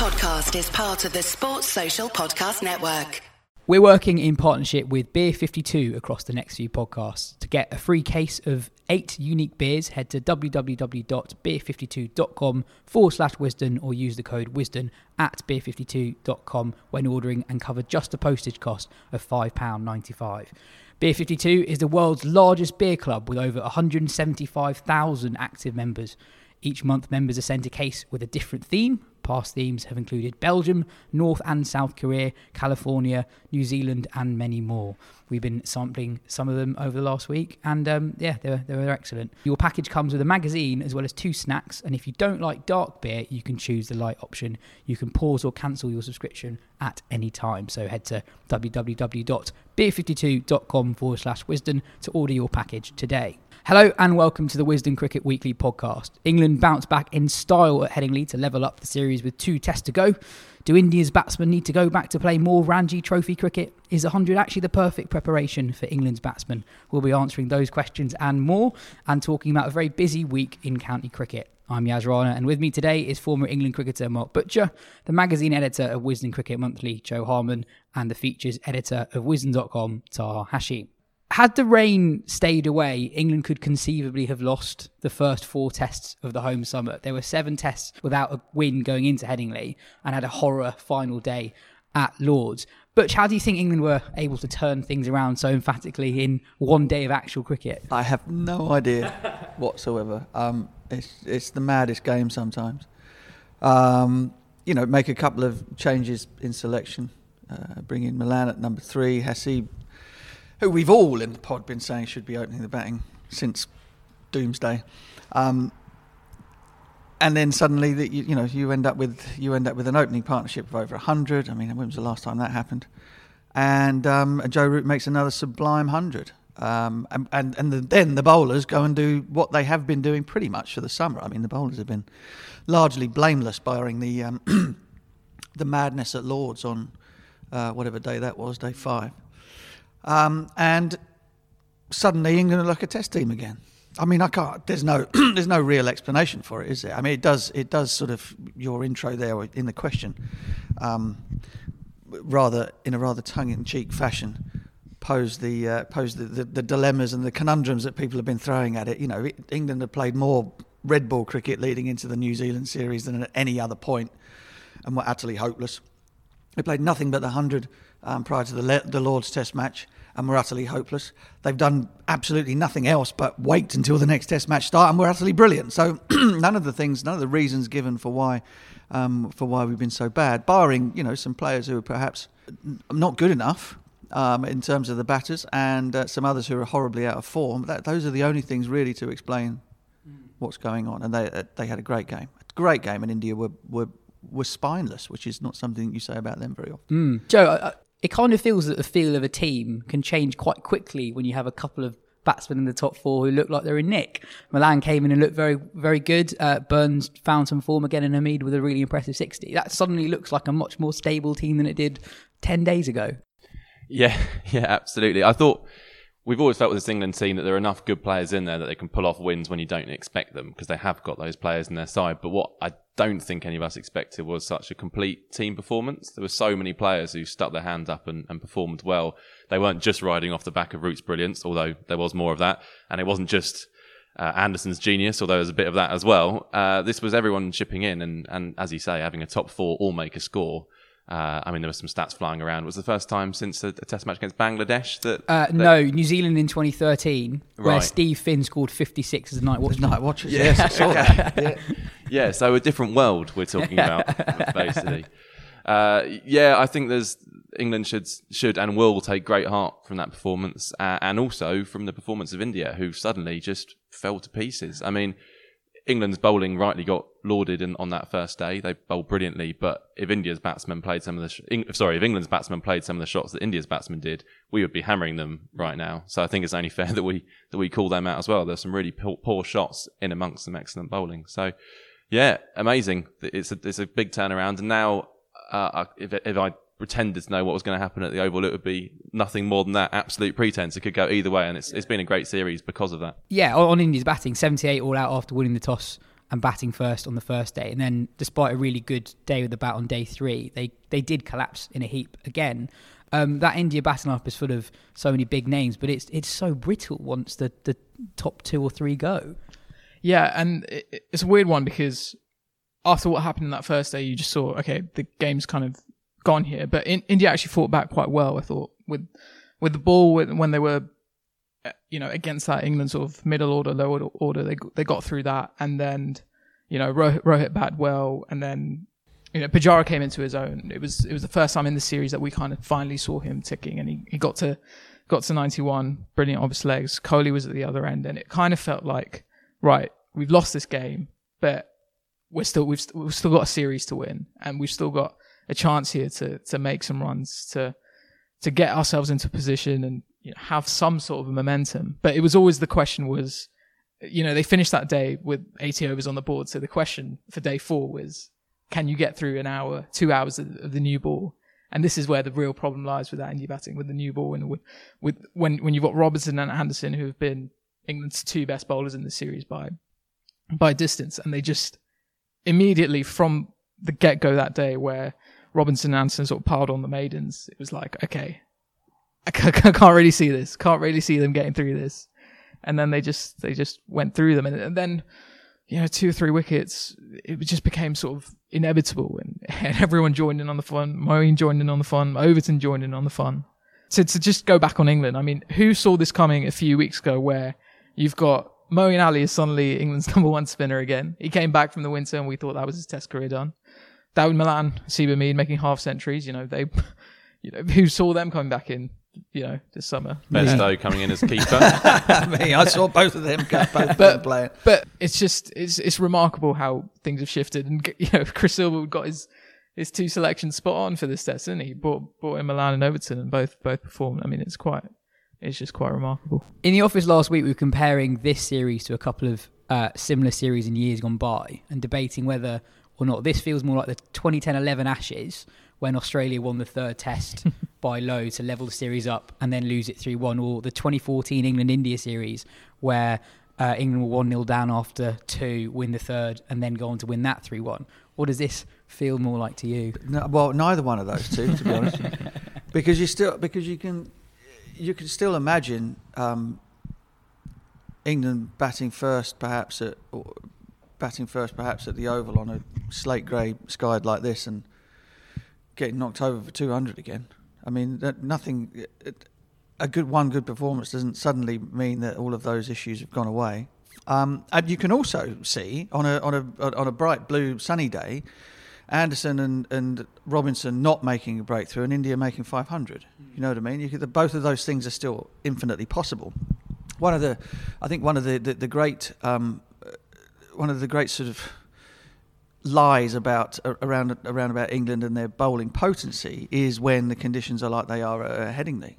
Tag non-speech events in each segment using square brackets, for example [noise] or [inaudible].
podcast is part of the Sports Social Podcast Network. We're working in partnership with Beer 52 across the next few podcasts. To get a free case of eight unique beers, head to www.beer52.com forward slash wisden or use the code wisden at beer52.com when ordering and cover just the postage cost of £5.95. Beer 52 is the world's largest beer club with over 175,000 active members. Each month, members are sent a case with a different theme. Past themes have included Belgium, North and South Korea, California, New Zealand, and many more. We've been sampling some of them over the last week, and um, yeah, they're, they're excellent. Your package comes with a magazine as well as two snacks, and if you don't like dark beer, you can choose the light option. You can pause or cancel your subscription at any time. So head to www.beer52.com forward slash wisden to order your package today. Hello and welcome to the Wisden Cricket Weekly podcast. England bounced back in style at Headingley to level up the series with two tests to go. Do India's batsmen need to go back to play more Ranji Trophy cricket? Is 100 actually the perfect preparation for England's batsmen? We'll be answering those questions and more and talking about a very busy week in county cricket. I'm Yas Rana, and with me today is former England cricketer Mark Butcher, the magazine editor of Wisden Cricket Monthly, Jo Harman, and the features editor of Wisden.com, Taha Hashi had the rain stayed away, England could conceivably have lost the first four tests of the home summer. There were seven tests without a win going into Headingley and had a horror final day at Lords. Butch, how do you think England were able to turn things around so emphatically in one day of actual cricket? I have no idea [laughs] whatsoever. Um, it's, it's the maddest game sometimes. Um, you know, make a couple of changes in selection. Uh, bring in Malan at number three, Haseeb who we've all in the pod been saying should be opening the batting since doomsday. Um, and then suddenly, that you, you, know, you end up with you end up with an opening partnership of over hundred. I mean, when was the last time that happened? And um, Joe Root makes another sublime hundred. Um, and and, and the, then the bowlers go and do what they have been doing pretty much for the summer. I mean, the bowlers have been largely blameless, barring the um, [clears throat] the madness at Lords on uh, whatever day that was, day five. Um, and suddenly England look a test team again. I mean, I can't. There's no, [clears throat] there's no real explanation for it, is there? I mean, it does, it does sort of your intro there in the question, um, rather in a rather tongue-in-cheek fashion, pose the uh, pose the, the, the, dilemmas and the conundrums that people have been throwing at it. You know, England have played more red ball cricket leading into the New Zealand series than at any other point, and were utterly hopeless. They played nothing but the hundred um, prior to the, Le- the Lord's Test match and were utterly hopeless. They've done absolutely nothing else but wait until the next Test match start, and we're utterly brilliant. So [clears throat] none of the things, none of the reasons given for why um, for why we've been so bad, barring you know some players who are perhaps not good enough. Um, in terms of the batters, and uh, some others who are horribly out of form. That, those are the only things really to explain what's going on. And they uh, they had a great game, a great game, and India were were were spineless, which is not something you say about them very often. Mm. Joe, it kind of feels that the feel of a team can change quite quickly when you have a couple of batsmen in the top four who look like they're in nick. Malan came in and looked very, very good. Uh, Burns found some form again in Hameed with a really impressive 60. That suddenly looks like a much more stable team than it did 10 days ago. Yeah, [laughs] yeah, absolutely. I thought we've always felt with this England team that there are enough good players in there that they can pull off wins when you don't expect them because they have got those players in their side. But what I don't think any of us expected was such a complete team performance. There were so many players who stuck their hand up and, and performed well. They weren't just riding off the back of Root's brilliance, although there was more of that. And it wasn't just uh, Anderson's genius, although there's a bit of that as well. Uh, this was everyone chipping in and, and, as you say, having a top four all make a score. Uh, I mean, there were some stats flying around. It was the first time since a, a test match against Bangladesh that, uh, that, No, New Zealand in 2013, right. where Steve Finn scored 56 as a night watchman. Night watchers, yes, I saw that. [laughs] Yeah. yeah, so a different world we're talking about, basically. Uh, yeah, I think there's England should should and will take great heart from that performance, uh, and also from the performance of India, who suddenly just fell to pieces. I mean, England's bowling rightly got lauded in, on that first day. They bowled brilliantly, but if India's batsmen played some of the sh- sorry, if England's batsmen played some of the shots that India's batsmen did, we would be hammering them right now. So I think it's only [laughs] fair that we that we call them out as well. There's some really poor, poor shots in amongst some excellent bowling. So yeah, amazing. It's a it's a big turnaround, and now uh, if if I pretended to know what was going to happen at the Oval, it would be nothing more than that absolute pretense. It could go either way, and it's it's been a great series because of that. Yeah, on India's batting, 78 all out after winning the toss and batting first on the first day. And then, despite a really good day with the bat on day three, they, they did collapse in a heap again. Um, that India batting up is full of so many big names, but it's it's so brittle once the, the top two or three go. Yeah, and it, it's a weird one because after what happened in that first day, you just saw okay, the game's kind of gone here. But in, India actually fought back quite well. I thought with with the ball when they were uh, you know against that England sort of middle order, low order, they they got through that, and then you know Rohit, Rohit batted well, and then you know Pujara came into his own. It was it was the first time in the series that we kind of finally saw him ticking, and he, he got to got to 91, brilliant off his legs. Kohli was at the other end, and it kind of felt like right, we've lost this game, but we're still we've, we've still got a series to win, and we've still got a chance here to to make some runs to to get ourselves into position and you know, have some sort of a momentum. But it was always the question was, you know, they finished that day with 80 overs on the board. So the question for day four was, can you get through an hour, two hours of, of the new ball? And this is where the real problem lies with that India batting with the new ball and with, with when when you've got Robinson and Anderson who have been England's two best bowlers in the series by by distance, and they just immediately from the get go that day where Robinson and sort of piled on the maidens, it was like, okay, [laughs] I can't really see this. Can't really see them getting through this. And then they just they just went through them, and, then you know two or three wickets, it just became sort of inevitable, and, [laughs] and everyone joined in on the fun. Moeen joined in on the fun. Overton joined in on the fun. So to just go back on England, I mean, who saw this coming a few weeks ago, where you've got Moeen Ali is suddenly England's [laughs] number one spinner again. He came back from the winter, and we thought that was his Test career done. Dawid Malan, Haseeb Hameed making half centuries. You know they, [laughs] you know who saw them coming back in. You know this summer. Bairstow coming in as [laughs] keeper. [laughs] Me, I saw both of them, both of them But playing. but it's just it's it's remarkable how things have shifted, and you know Chris Silver got his his two selections spot on for this test, didn't he? Brought brought in Malan and Overton, and both both performed. I mean, it's quite it's just quite remarkable. In the office last week, we were comparing this series to a couple of uh, similar series in years gone by and debating whether or not this feels more like the 2010-11 Ashes when Australia won the third test [laughs] by low to level the series up and then lose it 3-1 or the 2014 England-India series where uh, England were 1-0 down after two, win the third and then go on to win that 3-1. What does this feel more like to you? No, well, neither one of those two, to be honest, [laughs] because you still because you can you can still imagine um, England batting first, perhaps at or batting first, perhaps at the Oval on a slate grey sky like this, and getting knocked over for 200 again. I mean, that nothing. It, a good one good performance doesn't suddenly mean that all of those issues have gone away. Um, and you can also see on a on a on a bright blue sunny day, Anderson and, and Robinson not making a breakthrough and India making 500. You know what I mean? Could, both of those things are still infinitely possible. One of the, I think one of the the, the great um, one of the great sort of lies about around around about England and their bowling potency is when the conditions are like they are at Headingley.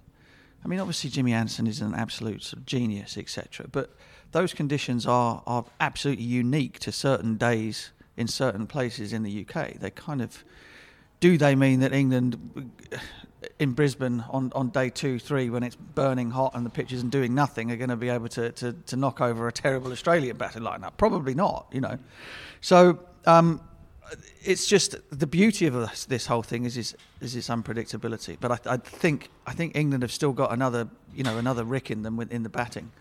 I mean, obviously Jimmy Anderson is an absolute sort of genius, etc. But those conditions are are absolutely unique to certain days in certain places in the UK. They kind of do they mean that England in Brisbane on, on day two, three, when it's burning hot and the pitch isn't doing nothing, are going to be able to, to, to knock over a terrible Australian batting lineup? Probably not, you know. So um, it's just the beauty of this, this whole thing is its, is its unpredictability. But I, I think I think England have still got another you know another Rick in them in the batting.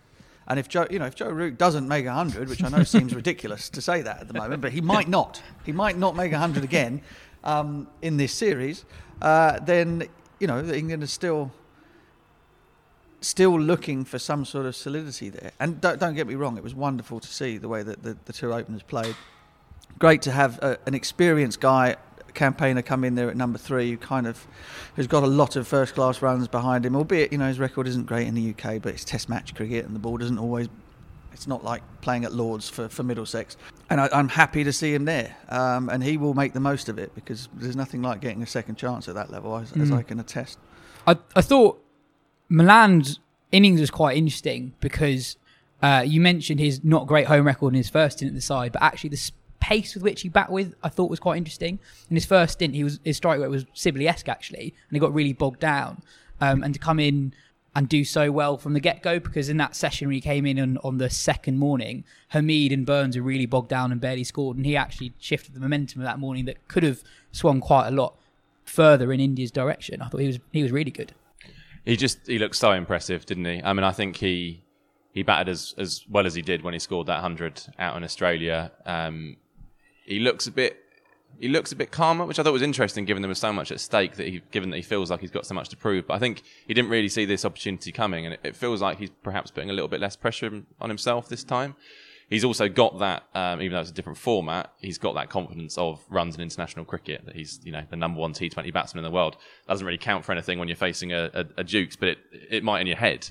And if Joe, you know, if Joe Root doesn't make hundred, which I know seems [laughs] ridiculous to say that at the moment, but he might not. He might not make hundred again um, in this series. Uh, then you know England is still still looking for some sort of solidity there. And don't, don't get me wrong, it was wonderful to see the way that the, the two openers played. Great to have a, an experienced guy campaigner come in there at number three, who kind of who's got a lot of first class runs behind him. Albeit, you know, his record isn't great in the UK, but it's Test match cricket, and the ball doesn't always. It's not like playing at Lords for, for Middlesex, and I, am happy to see him there. Um, and he will make the most of it because there's nothing like getting a second chance at that level, as, mm. as I can attest. I, I thought Malan's innings was quite interesting because uh, you mentioned his not great home record in his first stint at the side, but actually the pace with which he bat with, I thought was quite interesting. In his first stint, he was his strike rate was Sibley esque actually, and he got really bogged down. Um, and to come in and do so well from the get go because in that session when he came in on, on the second morning, Hameed and Burns were really bogged down and barely scored, and he actually shifted the momentum of that morning that could have swung quite a lot further in India's direction. I thought he was he was really good. He just he looked so impressive, didn't he? I mean, I think he he batted as as well as he did when he scored that hundred out in Australia. Um, he looks a bit he looks a bit calmer, which I thought was interesting, given there was so much at stake that he given that he feels like he's got so much to prove. But I think he didn't really see this opportunity coming, and it, it feels like he's perhaps putting a little bit less pressure on himself this time. He's also got that, um, even though it's a different format, he's got that confidence of runs in international cricket that he's, you know, the number one T20 batsman in the world. Doesn't really count for anything when you're facing a, a, a Dukes, but it, it might in your head.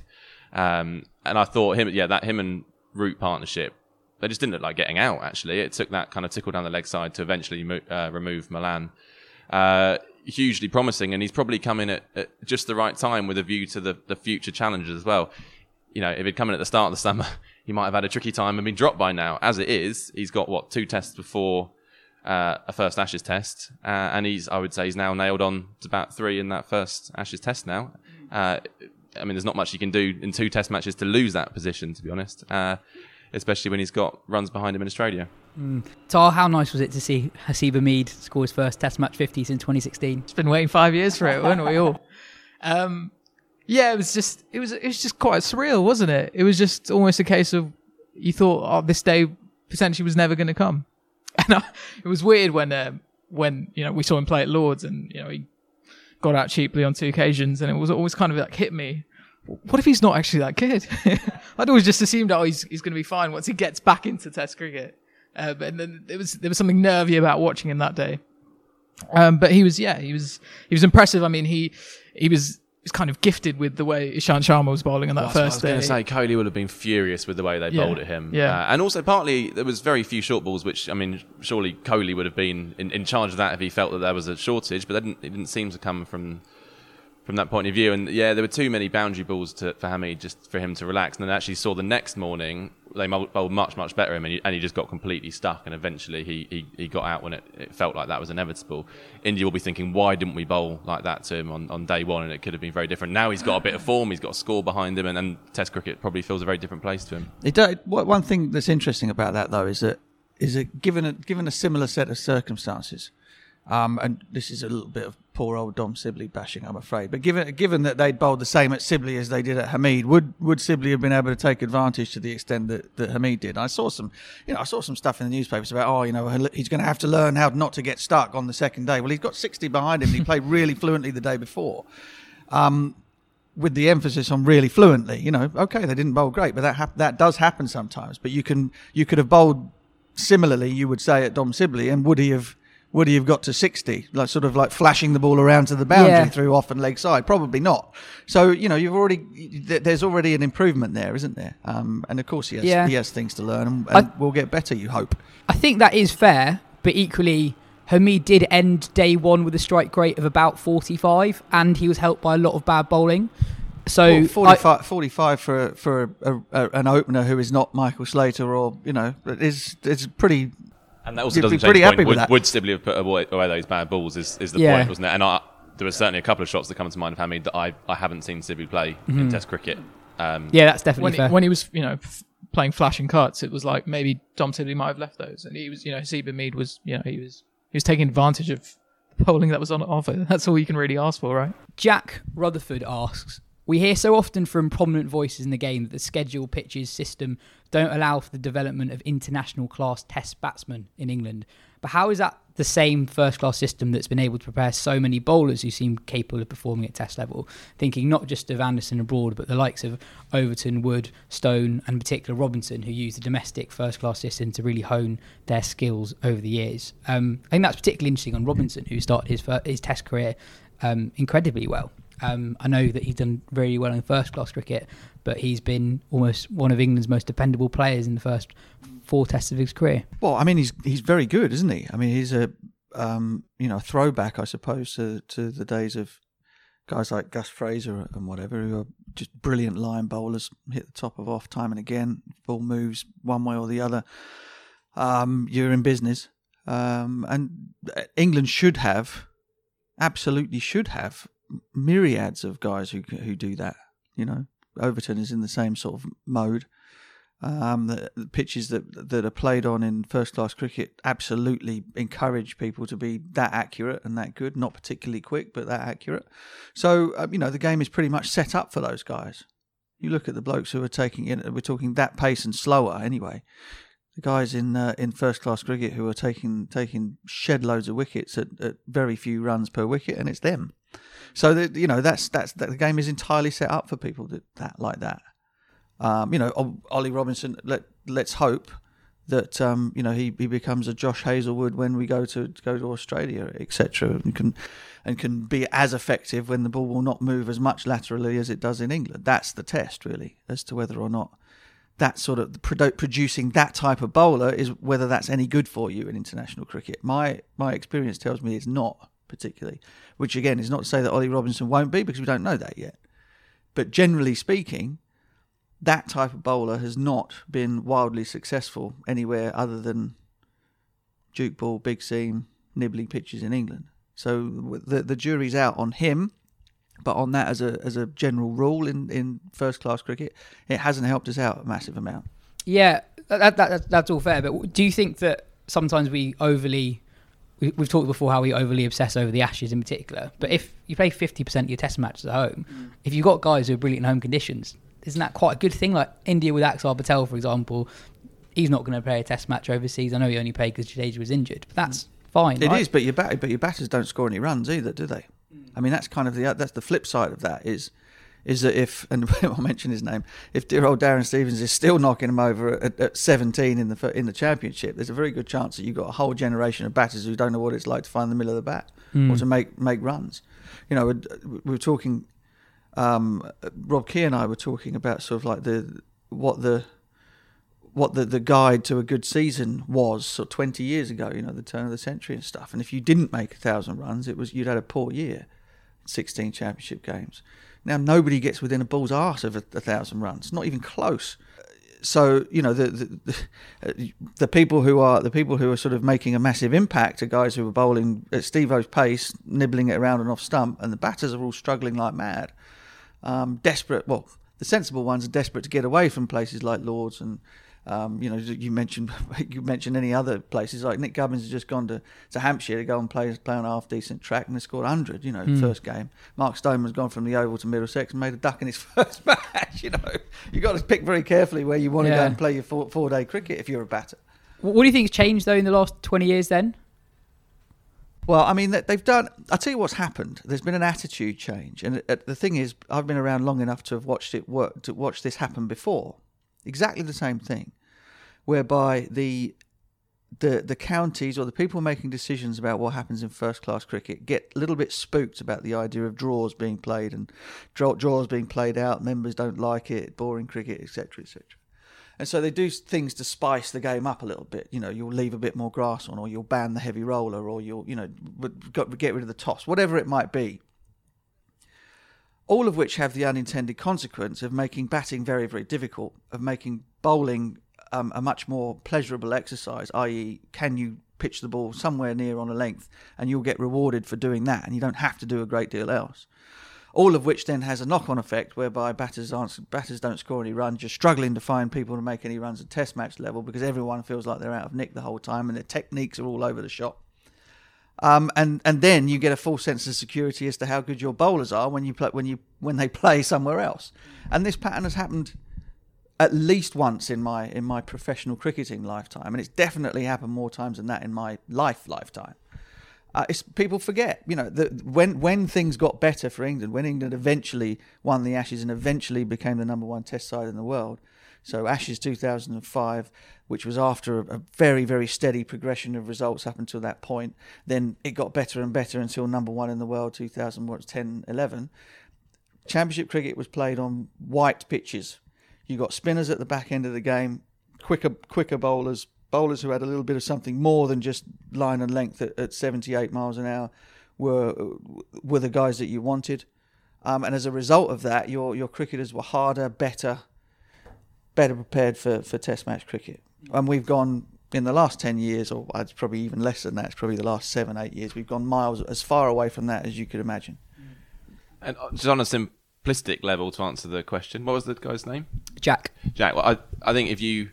Um, and I thought him, yeah, that him and Root partnership, they just didn't look like getting out. Actually, it took that kind of tickle down the leg side to eventually mo- uh, remove Malan. Uh, hugely promising, and he's probably come in at, at, just the right time with a view to the, the future challenges as well. You know, if he'd come in at the start of the summer, [laughs] he might have had a tricky time and been dropped by now. As it is, he's got what two tests before uh, a first Ashes test, uh, and he's I would say he's now nailed on to about three in that first Ashes test now. Uh, I mean, there's not much he can do in two test matches to lose that position, to be honest. Especially when he's got runs behind him in Australia. Mm. So, how nice was it to see Haseeb Hameed score his first Test match 50 since 2016? It's been waiting five years for it, weren't we all? [laughs] Um, yeah, it was just it was it was just quite surreal, wasn't it? It was just almost a case of you thought, oh, this day potentially was never going to come, [laughs] and I, it was weird when uh, when you know we saw him play at Lords, and you know he got out cheaply on two occasions, and it was always kind of like hit me. What if he's not actually that good? [laughs] I'd always just assumed, oh, he's he's going to be fine once he gets back into Test cricket. Uh, but then there was there was something nervy about watching him that day. Um, but he was, yeah, he was he was impressive. I mean, he he was was kind of gifted with the way Ishant Sharma was bowling on that Well, first I was going day. to say Kohli would have been furious with the way they Yeah. bowled at him. Yeah. Uh, and also partly there was very few short balls, which I mean, surely Kohli would have been in, in charge of that if he felt that there was a shortage, but that didn't, it didn't seem to come from from that point of view. And yeah, there were too many boundary balls to, for Hameed just for him to relax. And then actually saw the next morning they bowled much much better him, and he, and he just got completely stuck. And eventually he, he, he got out when it, it felt like that was inevitable. India will be thinking, why didn't we bowl like that to him on, on day one? And it could have been very different. Now he's got a bit of form, he's got a score behind him, and, and Test cricket probably feels a very different place to him. It one thing that's interesting about that though is that is that given a given a similar set of circumstances, um, and this is a little bit of poor old Dom Sibley bashing, I'm afraid. But given given that they'd bowled the same at Sibley as they did at Hameed, would would Sibley have been able to take advantage to the extent that, that Hameed did? I saw some, you know, I saw some stuff in the newspapers about oh, you know, he's going to have to learn how not to get stuck on the second day. Well, he's got 60 behind him. He played really fluently the day before. Um, with the emphasis on really fluently. You know, okay, they didn't bowl great, but that hap- that does happen sometimes. But you can you could have bowled similarly, you would say at Dom Sibley, and would he have would he have got to sixty, like sort of like flashing the ball around to the boundary Yeah. through off and leg side? Probably not. So you know, you've already there's already an improvement there, isn't there? Um, and of course, he has Yeah. he has things to learn, and, and I- we'll get better. You hope. I think that is fair, but equally, Hameed did end day one with a strike rate of about 45, and he was helped by a lot of bad bowling. So Well, I- 45, 45 for a, for a, a, an opener who is not Michael Slater or you know is is pretty And that also You'd doesn't be change pretty the happy point. with Would, that. would Sibley have put away, away those bad balls? Is, is the Yeah. point, wasn't it? And I, there were certainly a couple of shots that come to mind of Hameed that I, I haven't seen Sibley play in Test cricket. Um, yeah, that's definitely when, fair. he, when he was, you know, f- playing flashing cuts, it was like maybe Dom Sibley might have left those, and he was, you know, Haseeb Hameed was, you know, he was he was taking advantage of the bowling that was on offer. [laughs] That's all you can really ask for, right? Jack Rutherford asks We hear so often from prominent voices in the game that the schedule pitches system don't allow for the development of international class test batsmen in England. But how is that the same first class system that's been able to prepare so many bowlers who seem capable of performing at test level? Thinking not just of Anderson abroad, but the likes of Overton, Wood, Stone, and in particular Robinson, who use the domestic first class system to really hone their skills over the years. Um, I think that's particularly interesting on Robinson, who started his, fir- his test career um, incredibly well. Um, I know that he's done very well in first class cricket, but he's been almost one of England's most dependable players in the first four tests of his career. Well, I mean, he's he's very good, isn't he? I mean, he's a um, you know throwback, I suppose, to to the days of guys like Gus Fraser and whatever, who are just brilliant line bowlers, hit the top of off time and again, ball moves one way or the other. Um, you're in business, um, and England should have, absolutely should have myriads of guys who who do that. You know, Overton is in the same sort of mode. Um, the, the pitches that that are played on in first class cricket absolutely encourage people to be that accurate and that good. Not particularly quick, but that accurate. So uh, you know the game is pretty much set up for those guys. You look at the blokes who are taking it. We're talking that pace and slower anyway. The guys in uh, in first class cricket who are taking taking shed loads of wickets at, at very few runs per wicket, and it's them. So you know that's that's that the game is entirely set up for people that, that like that. Um, you know, Ollie Robinson. Let let's hope that um, you know he, he becomes a Josh Hazlewood when we go to, to go to Australia, etc. And can and can be as effective when the ball will not move as much laterally as it does in England. That's the test, really, as to whether or not that sort of producing that type of bowler is whether that's any good for you in international cricket. My my experience tells me it's not particularly, which again is not to say that Ollie Robinson won't be because we don't know that yet. But generally speaking, that type of bowler has not been wildly successful anywhere other than Duke ball, big seam, nibbling pitches in England. So the the jury's out on him, but on that as a as a general rule in, in first class cricket, it hasn't helped us out a massive amount. Yeah, that, that, that's all fair. But do you think that sometimes we overly we, have talked before how we overly obsess over the Ashes in particular. But if you play 50% of your test matches at home, mm. if you've got guys who are brilliant in home conditions, isn't that quite a good thing? Like India with Axar Patel, for example, he's not going to play a Test match overseas. I know he only played because Jadeja was injured, but that's fine. It right? is, but your bat- but your batters don't score any runs either, do they? Mm. I mean, that's kind of the that's the flip side of that is is that if and [laughs] I'll mention his name, if dear old Darren Stevens is still knocking him over at, at 17 in the in the championship, there's a very good chance that you've got a whole generation of batters who don't know what it's like to find the middle of the bat mm. or to make make runs. You know, we were talking um, Rob Key and I were talking about sort of like the what the what the, the guide to a good season was sort of 20 years ago, you know, the turn of the century and stuff. And if you didn't make a thousand runs, it was you'd had a poor year, 16 championship games. Now nobody gets within a ball's arse of a, a thousand runs, not even close. So you know the, the, the people who are the people who are sort of making a massive impact are guys who are bowling at Steve O's pace, nibbling it around and off stump, and the batters are all struggling like mad um, desperate. Well, the sensible ones are desperate to get away from places like Lords and. Um, you know, you mentioned [laughs] you mentioned any other places like Nick Gubbins has just gone to, to Hampshire to go and play play on a half decent track and they scored hundred. You know, mm. first game. Mark Stoneman's gone from the Oval to Middlesex and made a duck in his [laughs] first match. You know, you have got to pick very carefully where you want to go and play your four, four day cricket if you're a batter. What do you think's changed though in the last twenty years? Then well, I mean, they've done. I'll tell you what's happened. There's been an attitude change, and the thing is, I've been around long enough to have watched it work, to watch this happen before. Exactly the same thing, whereby the the the counties or the people making decisions about what happens in first class cricket get a little bit spooked about the idea of draws being played and draw, draws being played out. Members don't like it, boring cricket, etc., etc. And so they do things to spice the game up a little bit. You know, you'll leave a bit more grass on, or you'll ban the heavy roller, or you'll, you know, get rid of the toss, whatever it might be. All of which have the unintended consequence of making batting very, very difficult, of making bowling um, a much more pleasurable exercise, i.e., can you pitch the ball somewhere near on a length and you'll get rewarded for doing that and you don't have to do a great deal else all of which then has a knock-on effect whereby batters aren't batters don't score any runs, you're struggling to find people to make any runs at Test match level because everyone feels like they're out of nick the whole time and their techniques are all over the shop. Um, and and then you get a full sense of security as to how good your bowlers are when you play when you when they [laughs] play somewhere else. And this pattern has happened at least once in my in my professional cricketing lifetime, and it's definitely happened more times than that in my life lifetime. Uh, people forget, you know, when when things got better for England, when England eventually won the Ashes and eventually became the number one Test side in the world. So Ashes 2005, which was after a, a very very steady progression of results up until that point. Then it got better and better until number one in the world 2010 11. Championship cricket was played on white pitches. You got spinners at the back end of the game, quicker quicker bowlers, bowlers who had a little bit of something more than just line and length at, at 78 miles an hour were were the guys that you wanted. Um, and as a result of that, your your cricketers were harder, better, better prepared for, for Test match cricket. And we've gone in the last ten years, or it's probably even less than that. It's probably the last seven, eight years. We've gone miles as far away from that as you could imagine. And uh, just on a sim- simplistic level to answer the question. What was the guy's name? Jack. Jack. Well, I I think if you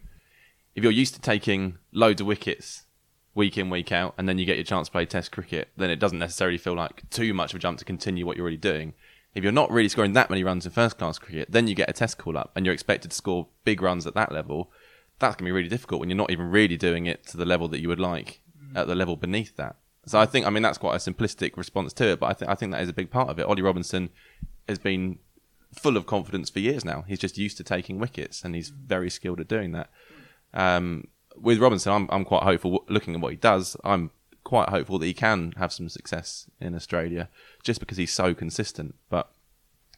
if you're used to taking loads of wickets week in week out, and then you get your chance to play Test cricket, then it doesn't necessarily feel like too much of a jump to continue what you're already doing. If you're not really scoring that many runs in first class cricket, then you get a Test call up, and you're expected to score big runs at that level. That's going to be really difficult when you're not even really doing it to the level that you would like at the level beneath that. So I think, I mean, that's quite a simplistic response to it, but I think I think that is a big part of it. Ollie Robinson has been full of confidence for years now. He's just used to taking wickets, and he's very skilled at doing that. Um, with Robinson, I'm I'm quite hopeful. Looking at what he does, I'm quite hopeful that he can have some success in Australia, just because he's so consistent. But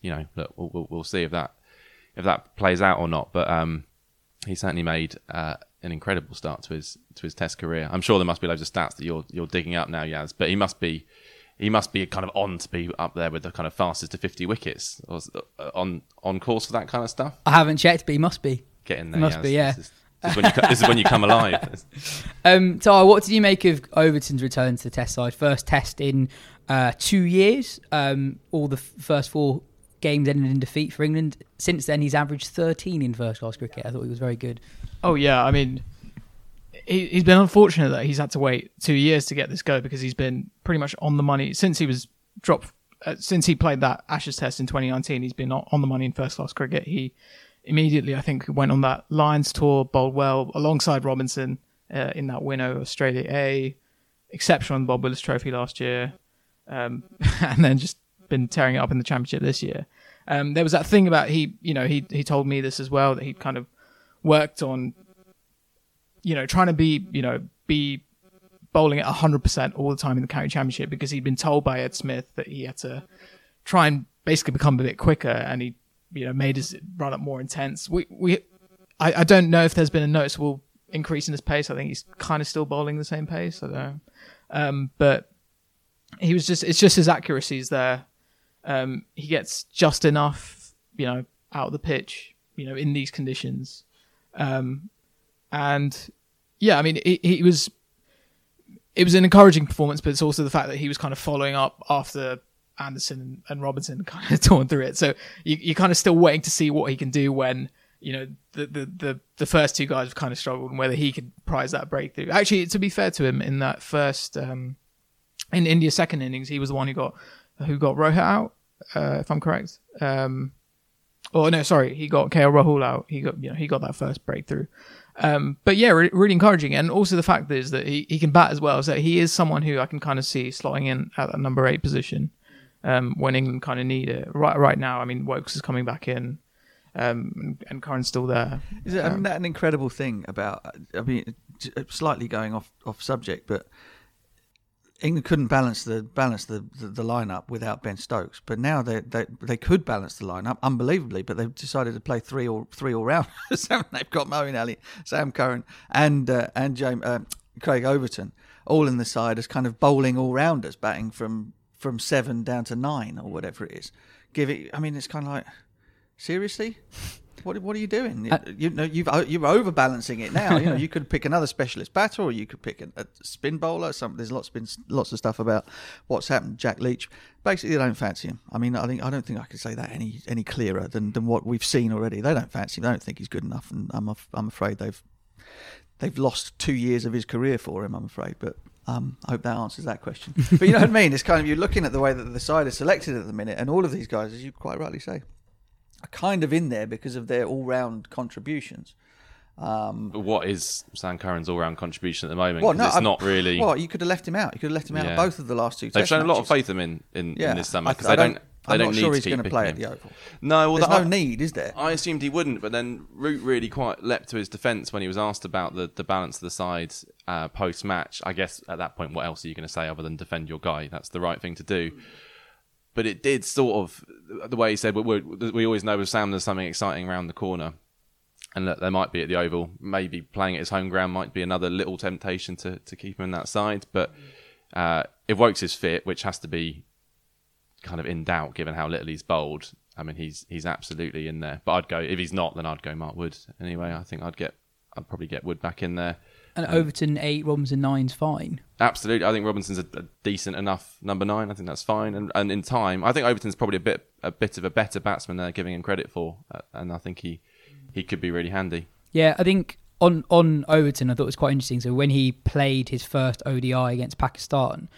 you know, look, we'll, we'll, see if that if that plays out or not. But um, he certainly made uh, an incredible start to his to his Test career. I'm sure there must be loads of stats that you're you're digging up now, Yas. But he must be he must be kind of on to be up there with the kind of fastest to 50 wickets, or uh, on on course for that kind of stuff. I haven't checked, but he must be. Get in there, Must Yas. be, yeah. This is, this is when you this is when you come alive. [laughs] Um, Taha, what did you make of Overton's return to the Test side? First Test in uh, two years. Um, all the f- first four games ended in defeat for England. Since then, he's averaged 13 in first class cricket. I thought he was very good. Oh yeah, I mean, he, he's been unfortunate that he's had to wait two years to get this go because he's been pretty much on the money since he was dropped. Uh, since he played that Ashes Test in 2019, he's been on the money in first class cricket. He immediately, I think, went on that Lions tour, bowled well alongside Robinson uh, in that win over Australia A, exceptional in the Bob Willis Trophy last year, um, [laughs] and then just been tearing it up in the Championship this year. Um, there was that thing about he, you know, he he told me this as well that he'd kind of worked on, you know, trying to be, you know, be bowling at 100% all the time in the county championship because he'd been told by Ed Smith that he had to try and basically become a bit quicker and he, you know, made his run up more intense. We, we, I, I don't know if there's been a noticeable increase in his pace. I think he's kind of still bowling the same pace. I don't know. Um, but he was just, it's just his accuracy is there. Um, he gets just enough, you know, out of the pitch, you know, in these conditions. Um, and yeah, I mean, he, he was, it was an encouraging performance, but it's also the fact that he was kind of following up after Anderson and Robinson [laughs] kind of torn through it. So you, you're kind of still waiting to see what he can do when, you know, the, the, the, the first two guys have kind of struggled and whether he could prize that breakthrough. Actually, to be fair to him, in that first, um, in India's second innings, he was the one who got, who got Rohit out, uh, if I'm correct. Um, oh no, sorry, he got KL Rahul out. He got, you know, he got that first breakthrough. Um, but yeah, re- really encouraging. And also the fact is that he, he can bat as well. So he is someone who I can kind of see slotting in at that number eight position um, when England kind of need it. Right right now, I mean, Woakes is coming back in um, and, and Curran's still there. Is it, I mean, that an incredible thing about? I mean, slightly going off off subject, but England couldn't balance the balance the, the, the lineup without Ben Stokes. But now they, they they could balance the lineup unbelievably, but they've decided to play three or three all rounders. [laughs] they've got Moeen Ali, Sam Curran, and uh, and James, uh, Craig Overton all in the side as kind of bowling all rounders, batting from from seven down to nine or whatever it is. Give it. I mean, it's kind of like seriously. What, what are you doing? You, you know, you've you're overbalancing it now. You know, you could pick another specialist batter, or you could pick a, a spin bowler. Some there's lots been lots of stuff about what's happened. Jack Leach, basically, they don't fancy him. I mean, I think I don't think I can say that any any clearer than, than what we've seen already. They don't fancy him. They don't think he's good enough, and I'm af- I'm afraid they've they've lost two years of his career for him. I'm afraid, but. Um, I hope that answers that question. [laughs] But you know what I mean? It's kind of you're looking at the way that the side is selected at the minute, and all of these guys, as you quite rightly say, are kind of in there because of their all-round contributions. Um, what is Sam Curran's all-round contribution at the moment? well, no, it's I- not really. Well, you could have left him out. You could have left him out Yeah. of both of the last two. They've shown a lot of faith in him in, in, Yeah, in this summer I- because I they don't. They I'm don't not sure he's going to play at the. Oval. No, well, There's that- no need, is there? I assumed he wouldn't, but then Root really quite leapt to his defence when he was asked about the, the balance of the sides uh, post match. I guess at that point, what else are you going to say other than defend your guy? That's the right thing to do. But it did sort of the way he said, we, we, always know with Sam there's something exciting around the corner. And that there might be at the Oval, maybe playing at his home ground might be another little temptation to, to keep him in that side. But uh, if Woakes is fit, which has to be kind of in doubt given how little he's bowled. I mean, he's he's absolutely in there. But I'd go if he's not, then I'd go Mark Wood anyway. I think I'd get I'd probably get Wood back in there. And Overton eight, Robinson nine's fine. Absolutely, I think Robinson's a, a decent enough number nine. I think that's fine, and and in time, I think Overton's probably a bit a bit of a better batsman than they're giving him credit for, uh, and I think he he could be really handy. Yeah, I think on on Overton, I thought it was quite interesting. So when he played his first ODI against Pakistan,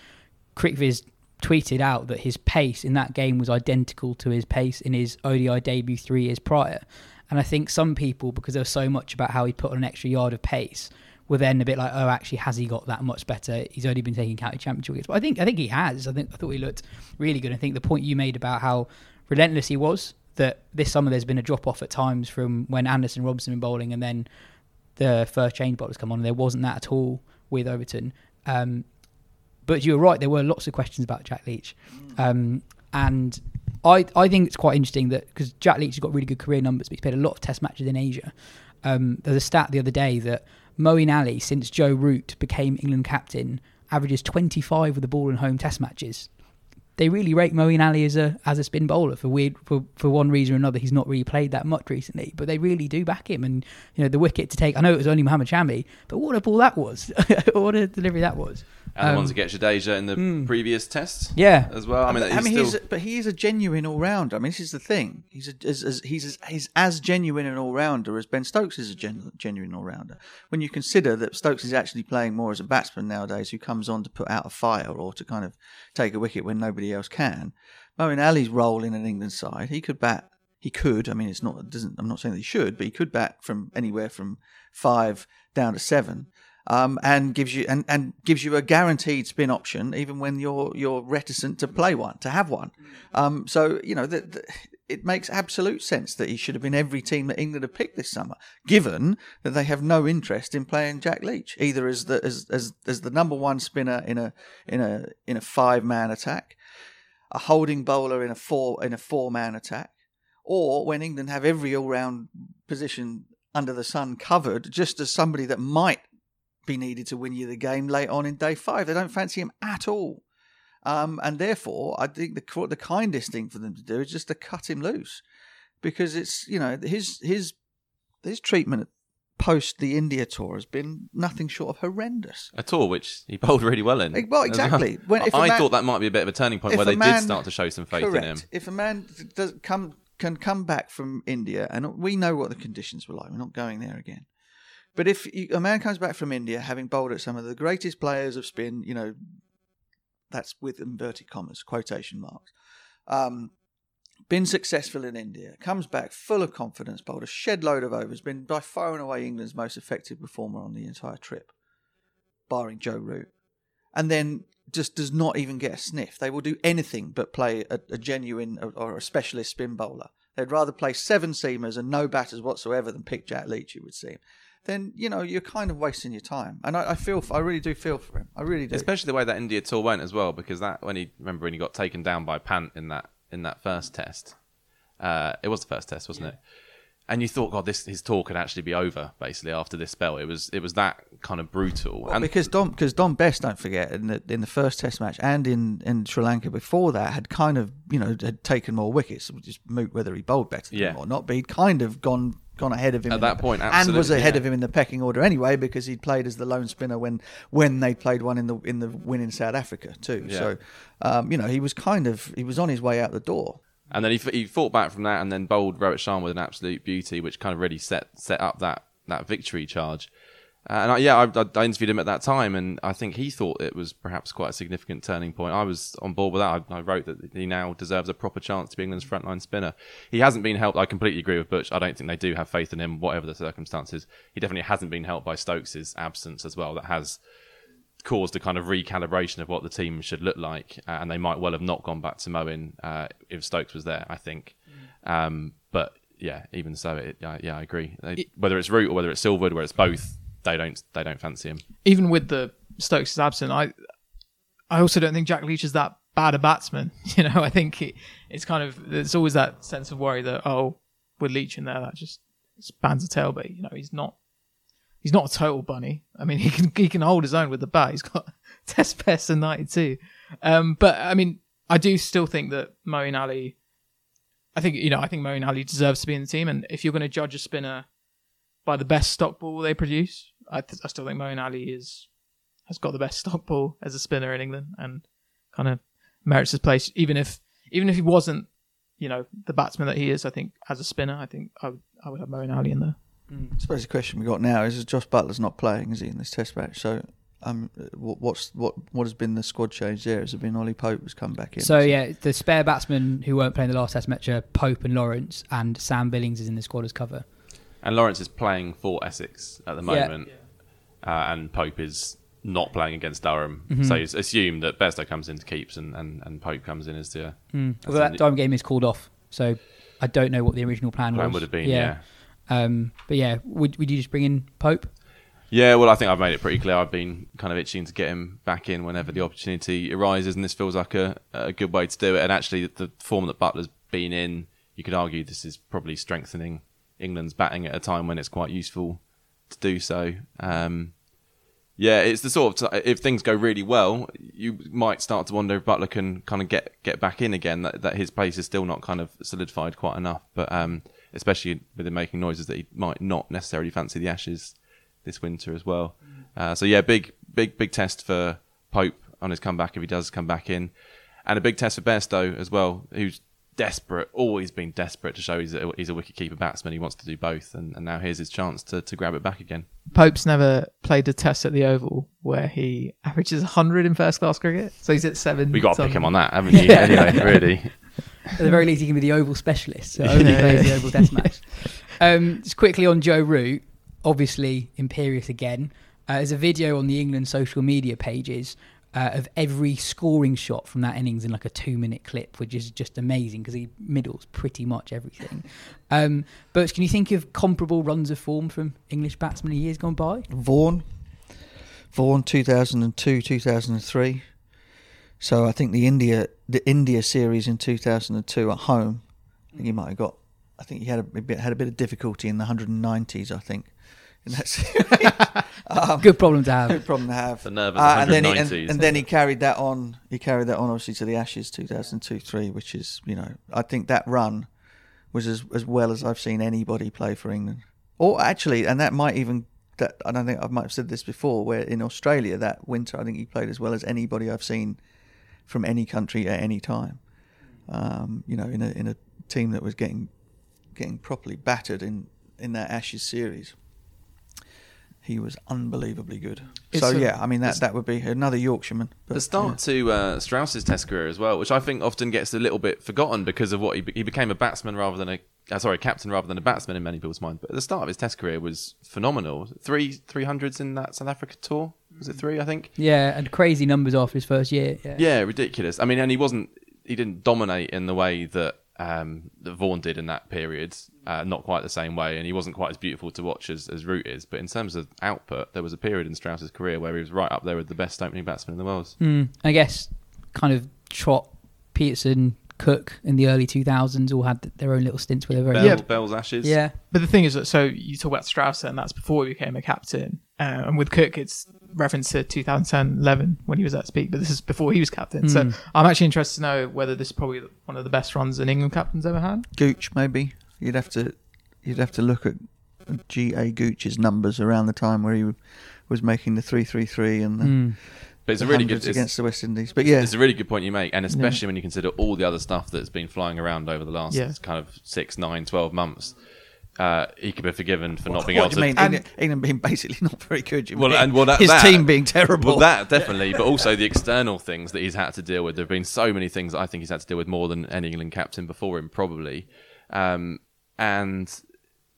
CricViz tweeted out that his pace in that game was identical to his pace in his ODI debut three years prior. And I think some people, because there was so much about how he put on an extra yard of pace, were then a bit like, oh, actually, has he got that much better? He's only been taking county championship wickets. But I think I think he has. I think I thought he looked really good. I think the point you made about how relentless he was that this summer there's been a drop off at times from when Anderson Robinson been bowling and then the first change bowlers come on, and There wasn't that at all with Overton. Um, but you were right. There were lots of questions about Jack Leach, um, and I I think it's quite interesting that because Jack Leach has got really good career numbers, but he's played a lot of Test matches in Asia. Um, there's a stat the other day that Moeen Ali, since Joe Root became England captain, averages 25 with the ball in home Test matches. They really rate Moeen Ali as a as a spin bowler for weird for, for one reason or another. He's not really played that much recently, but they really do back him. And you know the wicket to take. I know it was only Mohammad Shami, but what a ball that was! [laughs] what a delivery that was! And the Um, ones that get Jadeja in the hmm. previous tests Yeah, as well. I mean, he's I mean, still, he's, but he is a genuine all rounder. I mean, this is the thing. He's a, as, as, he's as, he's as genuine an all rounder as Ben Stokes is a gen, genuine all rounder. When you consider that Stokes is actually playing more as a batsman nowadays, who comes on to put out a fire or to kind of take a wicket when nobody else can. Moeen Ali's role in an England side, he could bat. He could. I mean, it's not. Doesn't. I'm not saying that he should, but he could bat from anywhere from five down to seven um, and gives you and, and gives you a guaranteed spin option even when you're you're reticent to play one to have one. Um, so you know the, it makes absolute sense that he should have been every team that England have picked this summer, given that they have no interest in playing Jack Leach either as the as as, as the number one spinner in a in a in a five man attack, a holding bowler in a four in a four man attack, or when England have every all round position under the sun covered, just as somebody that might be needed to win you the game late on in day five. They don't fancy him at all. Um, and therefore, I think the the kindest thing for them to do is just to cut him loose, because it's you know his his his treatment post the India tour has been nothing short of horrendous. a tour which he bowled really well in. Eh, well, exactly. When- I man- thought that might be a bit of a turning point where they man- did start to show some faith Correct. in him. If a man does come can come back from India, and we know what the conditions were like, we're not going there again. But if you, a man comes back from India having bowled at some of the greatest players of spin, you know, that's with inverted commas, quotation marks, um, been successful in India, comes back full of confidence, bowled a shed load of overs, been by far and away England's most effective performer on the entire trip, barring Joe Root, and then just does not even get a sniff. They will do anything but play a, a genuine or, a specialist spin bowler. They'd rather play seven seamers and no batters whatsoever than pick Jack Leach, it would seem. Then you know you're kind of wasting your time, and I, I feel I really do feel for him. I really do. Especially the way that India tour went as well, because that when he remember when he got taken down by Pant in that in that first test, uh, it was the first test, wasn't it? And you thought, God, this his tour could actually be over basically after this spell. It was it was that kind of brutal. Well, and because Don because Dom Bess, don't forget, in the in the first Test match and in, in Sri Lanka before that, had kind of you know had taken more wickets. Which is moot whether he bowled better than Yeah. him or not, but he'd kind of gone gone ahead of him At that the- point, and was ahead yeah. of him in the pecking order anyway because he'd played as the lone spinner when when they played one in the in the win in South Africa too. Yeah. So um, you know he was kind of he was on his way out the door. And then he, he fought back from that and then bowled Rohit Sharma with an absolute beauty, which kind of really set set up that, that victory charge. Uh, and I, yeah, I, I, interviewed him at that time, and I think he thought it was perhaps quite a significant turning point. I was on board with that. I, I wrote that he now deserves a proper chance to be England's frontline spinner. He hasn't been helped. I completely agree with Butch. I don't think they do have faith in him, whatever the circumstances. He definitely hasn't been helped by Stokes' absence as well. That has caused a kind of recalibration of what the team should look like, uh, and they might well have not gone back to Moeen uh, if Stokes was there. I think, um, but yeah, even so, it, yeah, yeah, I agree. They, whether it's Root or whether it's Silverwood, where it's both, they don't they don't fancy him. even with the Stokes' is absent, I I also don't think Jack Leach is that bad a batsman. [laughs] You know, I think it, it's kind of there's always that sense of worry that oh, with Leach in there, that just spans a tailbait. You know, he's not he's not a total bunny. I mean, [laughs] he can he can hold his own with the bat. He's got [laughs] test best in '92. Um, but I mean, I do still think that Moeen Ali. I think you know, I think Moeen Ali deserves to be in the team, and if you're going to judge a spinner by the best stock ball they produce, I, th- I still think Moeen Ali is has got the best stock ball as a spinner in England and kind of merits his place. Even if even if he wasn't, you know, the batsman that he is, I think as a spinner, I think I would I would have Moeen Ali in there. I suppose the question we got now is: is Jos Buttler's not playing, is he, in this Test match? So, um, what, what's what what has been the squad change there? Has it been Ollie Pope has come back in? So yeah, the spare batsmen who weren't playing the last Test match are Pope and Lawrence, and Sam Billings is in the squad as cover. And Lawrence is playing for Essex at the Yeah. moment, uh, and Pope is not playing against Durham. Mm-hmm. So it's assumed that Bairstow comes in to keeps, and, and, and Pope comes in as the Mm. That's Although that Durham game is called off, so I don't know what the original plan, plan was. would have been. Yeah. Um, but yeah, would would you just bring in Pope? Yeah, well, I think I've made it pretty clear. I've been kind of itching to get him back in whenever the opportunity arises, and this feels like a, a good way to do it. And actually, the form that Buttler's been in, you could argue this is probably strengthening England's batting at a time when it's quite useful to do so. Um, yeah, it's the sort of if things go really well, you might start to wonder if Buttler can kind of get get back in again. That that his place is still not kind of solidified quite enough, but um, especially with him making noises that he might not necessarily fancy the Ashes this winter as well. Uh, so yeah, big big big test for Pope on his comeback if he does come back in, and a big test for Bairstow as well, who's desperate, always been desperate to show he's a, he's a wicket keeper batsman. He wants to do both, and, and now here's his chance to, to grab it back again. Pope's never played a test at the Oval where he averages 100 in first class cricket, so he's at seven. We've got to pick him on that, haven't you? Anyway, [laughs] really. At the very least, he can be the Oval specialist. So only plays the Oval Test match. Um, just quickly on Joe Root, obviously imperious again. Uh, there's a video on the England social media pages uh, of every scoring shot from that innings in like a two-minute clip, which is just amazing because he middles pretty much everything. [laughs] Um, but can you think of comparable runs of form from English batsmen in years gone by? Vaughan, Vaughan, two thousand and two, two thousand and three. So I think the India the India series in two thousand and two at home. I think he might have got. I think he had a, bit had a bit of difficulty in the hundred and nineties. I think in that series. Good problem to have. Good problem to have. The nerve of Uh, and then he, and, and then he carried that on. He carried that on, obviously, to the Ashes 2002-3, which is, you know, I think that run was as as well as I've seen anybody play for England. Or actually, and that might even that I don't think I might have said this before. Where in Australia that winter, I think he played as well as anybody I've seen from any country at any time. Um, you know, in a in a team that was getting getting properly battered in in that Ashes series. He was unbelievably good. It's so a- yeah, I mean that that would be another Yorkshireman. But, the start to uh, Strauss's Test career as well, which I think often gets a little bit forgotten because of what he, be- he became a batsman rather than a uh, sorry captain rather than a batsman in many people's mind. But at the start of his Test career was phenomenal. Three three hundreds in that South Africa tour. Was it three? I think. Yeah, and crazy numbers after his first year. Yeah. Yeah, ridiculous. I mean, and he wasn't. He didn't dominate in the way that um, that Vaughan did in that period. Uh, not quite the same way, and he wasn't quite as beautiful to watch as, as Root is. But in terms of output, there was a period in Strauss's career where he was right up there with the best opening batsman in the world. Mm, I guess kind of Trott, Pietersen, Cook in the early 2000s all had their own little stints where they were Bell, very Yeah. Bell's Ashes. Yeah. But the thing is that so you talk about Strauss, and that's before he became a captain. Uh, and with Cook, it's reference to 2010-11 when he was at peak, but this is before he was captain. So I'm actually interested to know whether this is probably one of the best runs an England captain's ever had. Gooch maybe you'd have to you'd have to look at G A Gooch's numbers around the time where he was making the three three three and the, Mm. But it's a really good. against the West Indies. But yeah, it's a really good point you make, and especially when you consider all the other stuff that's been flying around over the last Yeah. kind of six, nine, twelve months. Uh, he could be forgiven for not being what able do you to mean? England, England being basically [laughs] not very good. You Well, mean? and well, that, his that- team being terrible. Well, that definitely, but [laughs] also the external things that he's had to deal with. There have been so many things that I think he's had to deal with more than any England captain before him, probably. Um, and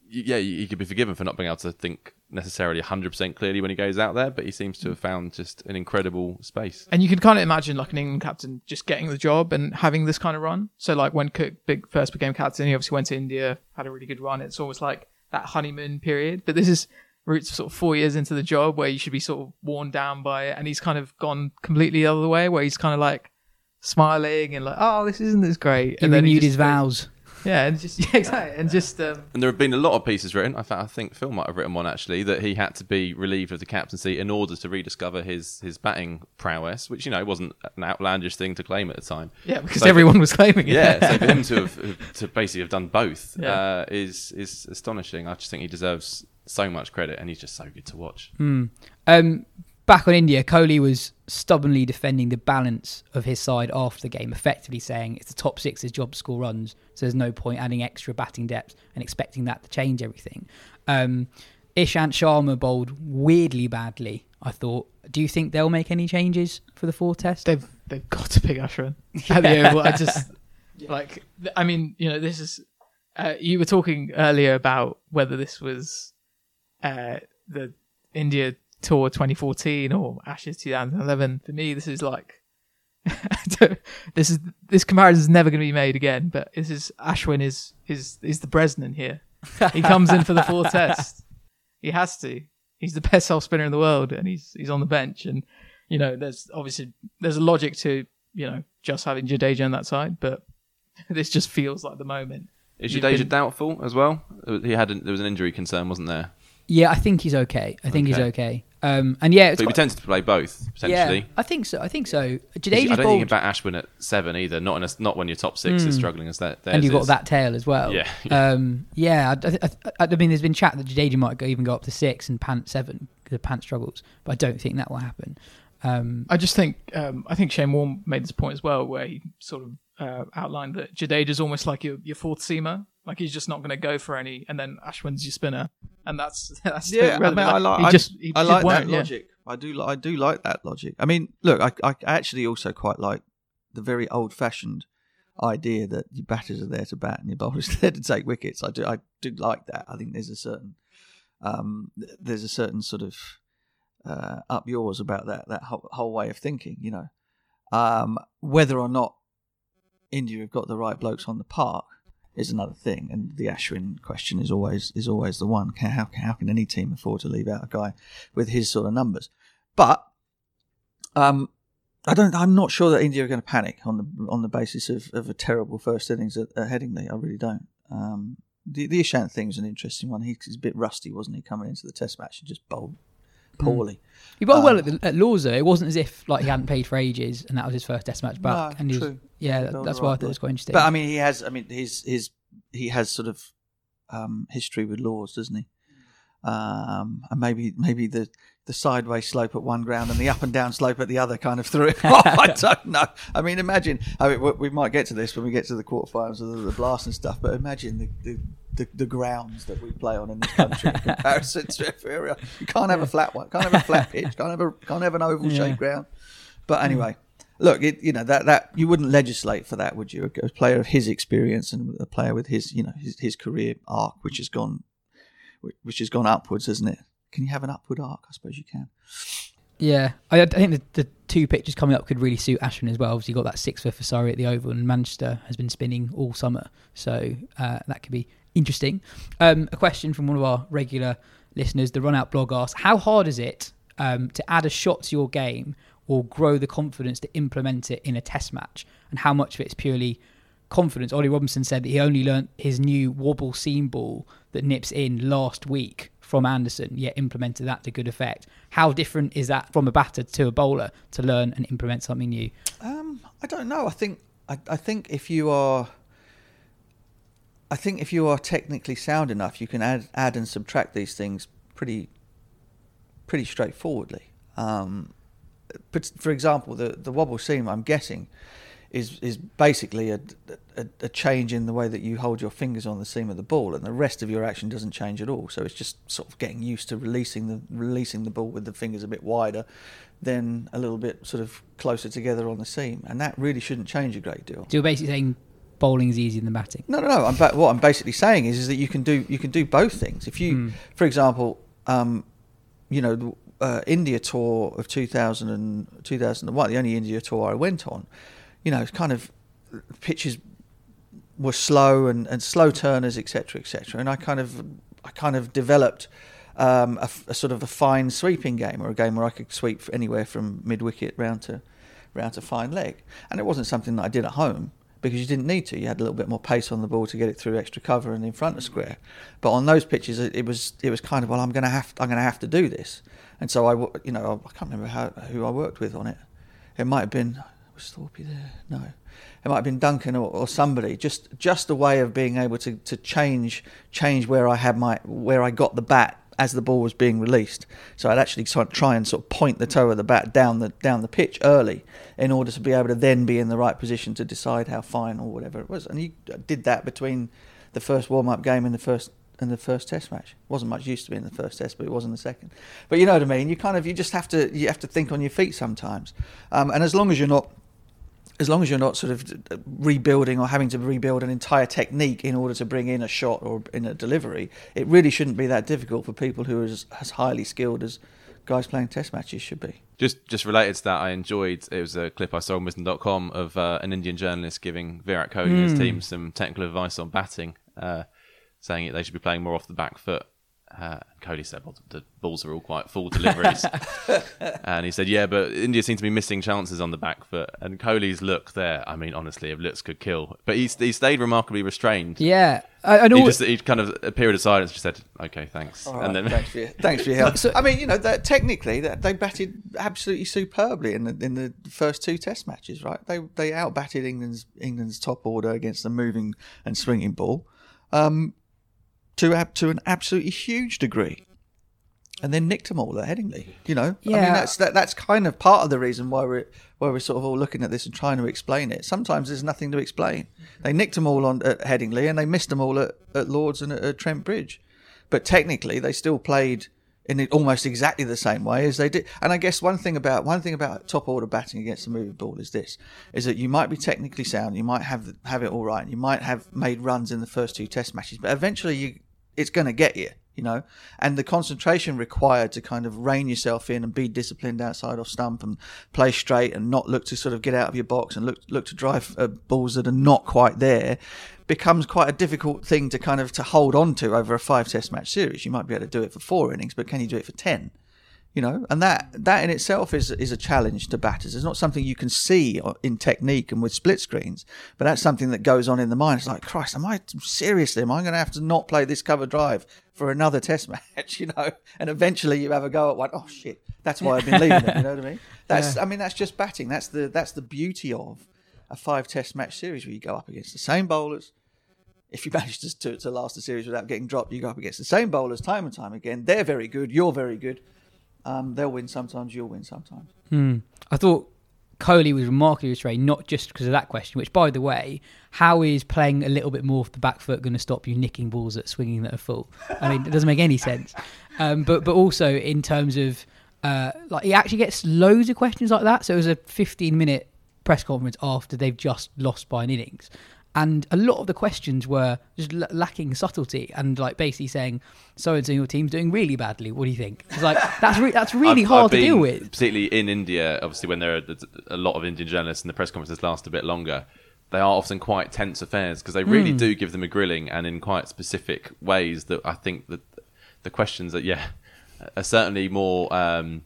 yeah, he could be forgiven for not being able to think necessarily 100% clearly when he goes out there, but he seems to have found just an incredible space. And you can kind of imagine like an England captain just getting the job and having this kind of run. So like when Cook big first became captain, he obviously went to India, had a really good run. It's almost like that honeymoon period. But this is Root's sort of four years into the job where you should be sort of worn down by it, and he's kind of gone completely the other way where he's kind of like smiling and like, oh, this isn't as great. He and then renewed just his vows. Yeah, and just [laughs] yeah, exactly, and just um, And there have been a lot of pieces written. I, th- I think Phil might have written one actually that he had to be relieved of the captaincy in order to rediscover his his batting prowess, which you know wasn't an outlandish thing to claim at the time. yeah, because So- everyone was claiming it. yeah, [laughs] so for him to have to basically have done both Yeah. uh, is is astonishing. I just think he deserves so much credit, and he's just so good to watch. Um, back on India, Kohli was stubbornly defending the balance of his side after the game, effectively saying it's the top six's job to score runs, so there's no point adding extra batting depth and expecting that to change everything. Um, Ishant Sharma bowled weirdly badly. I thought. Do you think they'll make any changes for the four test? They've they've got to pick Ashwin at the Oval. I just [laughs] like. I mean, you know, this is. Uh, you were talking earlier about whether this was uh, the India Tour 2014 or Ashes 2011. For me, this is like. [laughs] this is this comparison is never going to be made again. But this is Ashwin is is is the Bresnan here. He comes in for the four [laughs] test. He has to. He's the best off spinner in the world, and he's he's on the bench. And you know, there's obviously there's a logic to you know just having Jadeja on that side, but [laughs] this just feels like the moment. Is You've Jadeja been- doubtful as well? He had a, there was an injury concern, wasn't there? Yeah, I think he's okay. I think he's Okay. Okay. Um, and yeah, it's But he'd be to play both potentially. yeah, I think so. I think so. Jadeja's I don't think bowled, you can Ashwin at seven either. Not in a, not when your top six is struggling as that. and you've got is. that tail as well. Yeah. um, yeah. I, I, I, I mean, there's been chat that Jadeja might go, even go up to six and Pant seven because Pant struggles, but I don't think that will happen. Um, I just think um, I think Shane Warne made this point as well, where he sort of uh, outlined that Jadeja's almost like your your fourth seamer. Like he's just not going to go for any, and then Ashwin's your spinner, and that's [laughs] that's Yeah, I, mean. I like. He I, just he I like won't, that yeah. logic. I do. I do like that logic. I mean, look, I, I actually also quite like the very old-fashioned idea that your batters are there to bat and your bowlers are [laughs] there to take wickets. I do. I do like that. I think there's a certain, um, there's a certain sort of uh, up yours about that that whole, whole way of thinking. You know, um, whether or not India have got the right blokes on the park is another thing, and the Ashwin question is always is always the one. How how can any team afford to leave out a guy with his sort of numbers? But um, I don't. I'm not sure that India are going to panic on the on the basis of, of a terrible first innings at, at Headingley. I really don't. Um, the the thing is an interesting one. He a bit rusty, wasn't he, coming into the Test match and just bowled poorly. he bowled Um, well at, the, at Lords though. It wasn't as if like he hadn't played for ages and that was his first Test match back. No, and he was, true. yeah, that- that's why I thought it was quite interesting. But I mean, he has. I mean, his his he has sort of um, history with Lords, doesn't he? Um, and maybe maybe the the sideways slope at one ground and the up and down slope at the other kind of threw it [laughs] off. I [laughs] don't know. I mean, imagine. I mean, we- we might get to this when we get to the quarterfinals of the, the blast and stuff. But imagine the, the the, the grounds that we play on in this country in [laughs] comparison to every area. You can't have a flat one. Can't have a flat pitch. Can't have a can't have an oval Yeah. shaped ground. But anyway, look, it, you know that that you wouldn't legislate for that, would you? A player of his experience and a player with his, you know, his, his career arc, which has gone, which has gone upwards, hasn't it? Can you have an upward arc? I suppose you can. Yeah, I, I think the, the two pitches coming up could really suit Ashwin as well. Obviously, you got that six for Fasari at the Oval, and Manchester has been spinning all summer, so uh, that could be interesting. Um, a question from one of our regular listeners, the Run Out blog asks, "How hard is it um, to add a shot to your game or grow the confidence to implement it in a Test match, and how much of it's purely confidence?" Ollie Robinson said that he only learnt his new wobble seam ball that nips in last week from Anderson, yet implemented that to good effect. How different is that from a batter to a bowler to learn and implement something new? Um, I don't know. I think I, I think if you are, I think if you are technically sound enough, you can add add and subtract these things pretty, pretty straightforwardly. Um, but for example, the the wobble seam, I'm guessing, is is basically a, a a change in the way that you hold your fingers on the seam of the ball, and the rest of your action doesn't change at all. So it's just sort of getting used to releasing the releasing the ball with the fingers a bit wider, then a little bit sort of closer together on the seam, and that really shouldn't change a great deal. So you're basically saying bowling is easier than batting. No, no, no. I'm ba- what I'm basically saying is, is that you can do you can do both things. If you, for example, um, you know, the, uh, India tour of 2000 and 2001, the only India tour I went on, you know, it's kind of pitches were slow and, and slow turners, etc., etc. And I kind of I kind of developed um, a, a sort of a fine sweeping game, or a game where I could sweep anywhere from mid wicket round to round to fine leg. And it wasn't something that I did at home because you didn't need to. You had a little bit more pace on the ball to get it through extra cover and in front of square. But on those pitches, it, it was it was kind of well, I'm going to have I'm going to have to do this. And so I, you know, I can't remember how, who I worked with on it. It might have been was Thorpe there? No, it might have been Duncan or, or somebody. Just just a way of being able to, to change change where I had my where I got the bat as the ball was being released. So I'd actually try and sort of point the toe of the bat down the down the pitch early in order to be able to then be in the right position to decide how fine or whatever it was. And you did that between the first warm up game and the first and the first test match. wasn't much used to be in the first test, but it was in the second. But you know what I mean. You kind of you just have to you have to think on your feet sometimes. Um, and as long as you're not as long as you're not sort of rebuilding or having to rebuild an entire technique in order to bring in a shot or in a delivery, it really shouldn't be that difficult for people who are as, as highly skilled as guys playing test matches should be. Just just related to that, I enjoyed it was a clip I saw on Wisden.com of uh, an Indian journalist giving Virat Kohli and his team some technical advice on batting, uh, saying they should be playing more off the back foot. Uh, Kohli said, well, the balls are all quite full deliveries. [laughs] and he said, yeah, but India seem to be missing chances on the back foot. And Kohli's look there, I mean, honestly, if looks could kill. But he, he stayed remarkably restrained. Yeah. I, I know. He just he kind of a period of silence just said, okay, thanks. All right, and then thanks for your, [laughs] thanks for your help. I mean, you know, that technically that they batted absolutely superbly in the in the first two Test matches, right? They they outbatted England's England's top order against the moving and swinging ball, um, to ab- to an absolutely huge degree, and then nicked them all at Headingley. You know, I mean, that's that, that's kind of part of the reason why we're why we're sort of all looking at this and trying to explain it. Sometimes there's nothing to explain. They nicked them all on at Headingley, and they missed them all at, at Lords and at, at Trent Bridge but technically they still played in it almost exactly the same way as they did. And I guess one thing about one thing about top order batting against the moving ball is this: is that you might be technically sound, you might have have it all right, and you might have made runs in the first two Test matches, but eventually you it's going to get you. You know, and the concentration required to kind of rein yourself in and be disciplined outside off stump and play straight and not look to sort of get out of your box and look look to drive uh, balls that are not quite there becomes quite a difficult thing to kind of to hold on to over a five test match series. You might be able to do it for four innings, but can you do it for ten? You know, and that that in itself is is a challenge to batters. It's not something you can see in technique and with split screens, but that's something that goes on in the mind. It's like, Christ, am I seriously? Am I going to have to not play this cover drive for another Test [laughs] match? You know, and eventually you have a go at one. Oh shit, that's why I've been leaving it. You know what I mean? [laughs] That's I mean that's just batting. That's the that's the beauty of a five Test match series where you go up against the same bowlers. If you [laughs] manage to, to, to last the series without getting dropped, you go up against the same bowlers time and time again. They're very good. You're very good. Um, they'll win sometimes. You'll win sometimes. I thought Kohli was remarkably restrained, not just because of that question, which, by the way, how is playing a little bit more off the back foot going to stop you nicking balls at swinging that are full? I mean, it doesn't make any sense. Um, but but also in terms of uh, like he actually gets loads of questions like that. So it was a 15 minute press conference after they've just lost by an innings. And a lot of the questions were just l- lacking subtlety and like basically saying, "So and so your team's doing really badly. What do you think?" It's like that's re- that's really I've- hard I've to deal with. Particularly in India, obviously, when there are a lot of Indian journalists and the press conferences last a bit longer, they are often quite tense affairs because they really Hmm. do give them a grilling and in quite specific ways that I think that the questions that, yeah, are certainly more um,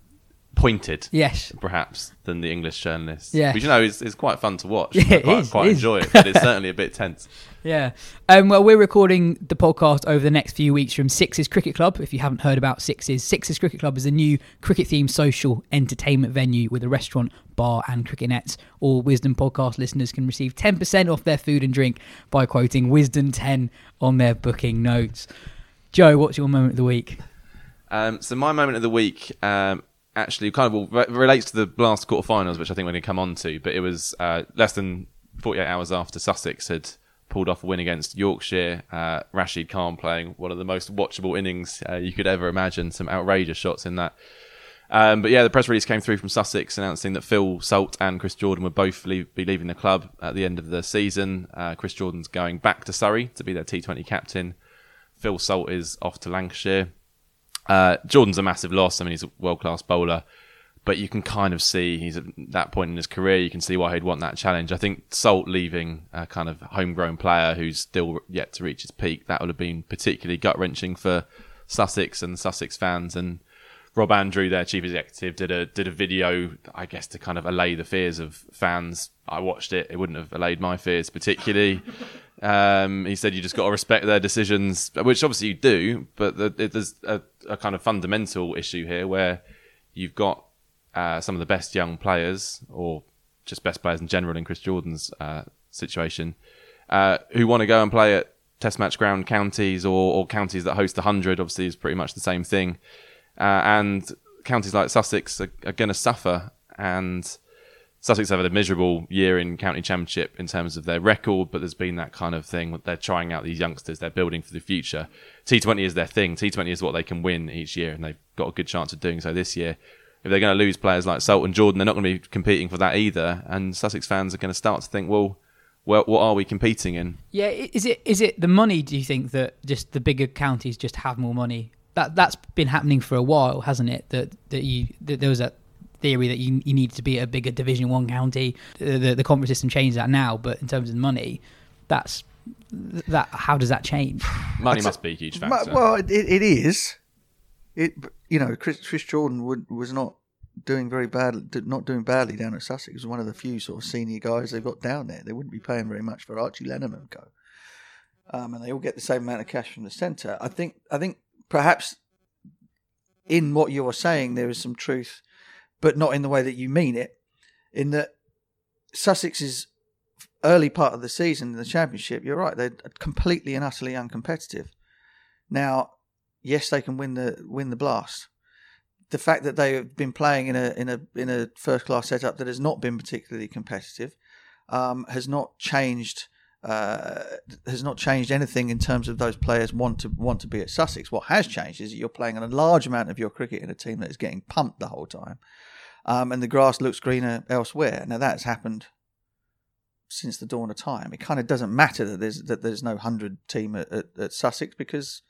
pointed. Yes. Perhaps than the English journalists, Yeah. which you know is, is quite fun to watch. [laughs] Yeah, I quite, is, quite it enjoy it, but it's certainly a bit tense. [laughs] Yeah. Um, well, we're recording the podcast over the next few weeks from Sixes Cricket Club. If you haven't heard about Sixes, Sixes Cricket Club is a new cricket themed social entertainment venue with a restaurant, bar, and cricket nets. All Wisden podcast listeners can receive 10% off their food and drink by quoting Wisden 10 on their booking notes. Jo, what's your moment of the week? Um, so my moment of the week um, actually kind of re- relates to the last quarterfinals, which I think we're going to come on to. But it was uh, less than 48 hours after Sussex had pulled off a win against Yorkshire. Uh, Rashid Khan playing one of the most watchable innings uh, you could ever imagine. Some outrageous shots in that. Um, but yeah, the press release came through from Sussex announcing that Phil Salt and Chris Jordan would both leave, be leaving the club at the end of the season. Uh, Chris Jordan's going back to Surrey to be their T20 captain. Phil Salt is off to Lancashire. Uh, Jordan's a massive loss. I mean, he's a world class bowler, but you can kind of see he's at that point in his career. You can see why he'd want that challenge. I think Salt leaving a kind of homegrown player who's still yet to reach his peak that would have been particularly gut wrenching for Sussex and Sussex fans. And Rob Andrew, their chief executive, did a did a video, I guess, to kind of allay the fears of fans. I watched it; it wouldn't have allayed my fears particularly. [laughs] Um, he said you just got to respect their decisions, which obviously you do, but the, it, there's a, a kind of fundamental issue here where you've got uh, some of the best young players, or just best players in general in Chris Jordan's uh, situation, uh, who want to go and play at test match ground counties or, or counties that host 100 obviously is pretty much the same thing. Uh, and counties like Sussex are, are going to suffer. And Sussex have had a miserable year in county championship in terms of their record, but there's been that kind of thing. They're trying out these youngsters, they're building for the future. T20 is their thing. T20 is what they can win each year, and they've got a good chance of doing so this year. If they're going to lose players like Salt and Jordan, they're not going to be competing for that either. And Sussex fans are going to start to think, well, well, what are we competing in? Yeah, is it is it the money? Do you think that just the bigger counties just have more money? That that's been happening for a while, hasn't it? That that you that there was a theory that you you need to be a bigger Division One county. The, the the conference system changed that now, but in terms of money, that's that. How does that change? [sighs] Money must be a huge factor. Well, it, it is. It you know Chris, Chris Jordan would, was not doing very bad, not doing badly down at Sussex. He was one of the few sort of senior guys they've got down there. They wouldn't be paying very much for Archie Lenham and co. Um, and they all get the same amount of cash from the centre. I think. I think perhaps in what you are saying there is some truth, but not in the way that you mean it. In that Sussex's early part of the season in the championship, you're right, they're completely and utterly uncompetitive. Now, yes, they can win the win the blast. The fact that they have been playing in a in a in a first class setup that has not been particularly competitive um, has not changed uh, has not changed anything in terms of those players want to want to be at Sussex. What has changed is that you're playing a large amount of your cricket in a team that is getting pumped the whole time, um, and the grass looks greener elsewhere. Now that's happened since the dawn of time. It kind of doesn't matter that there's that there's no hundred team at, at, at Sussex because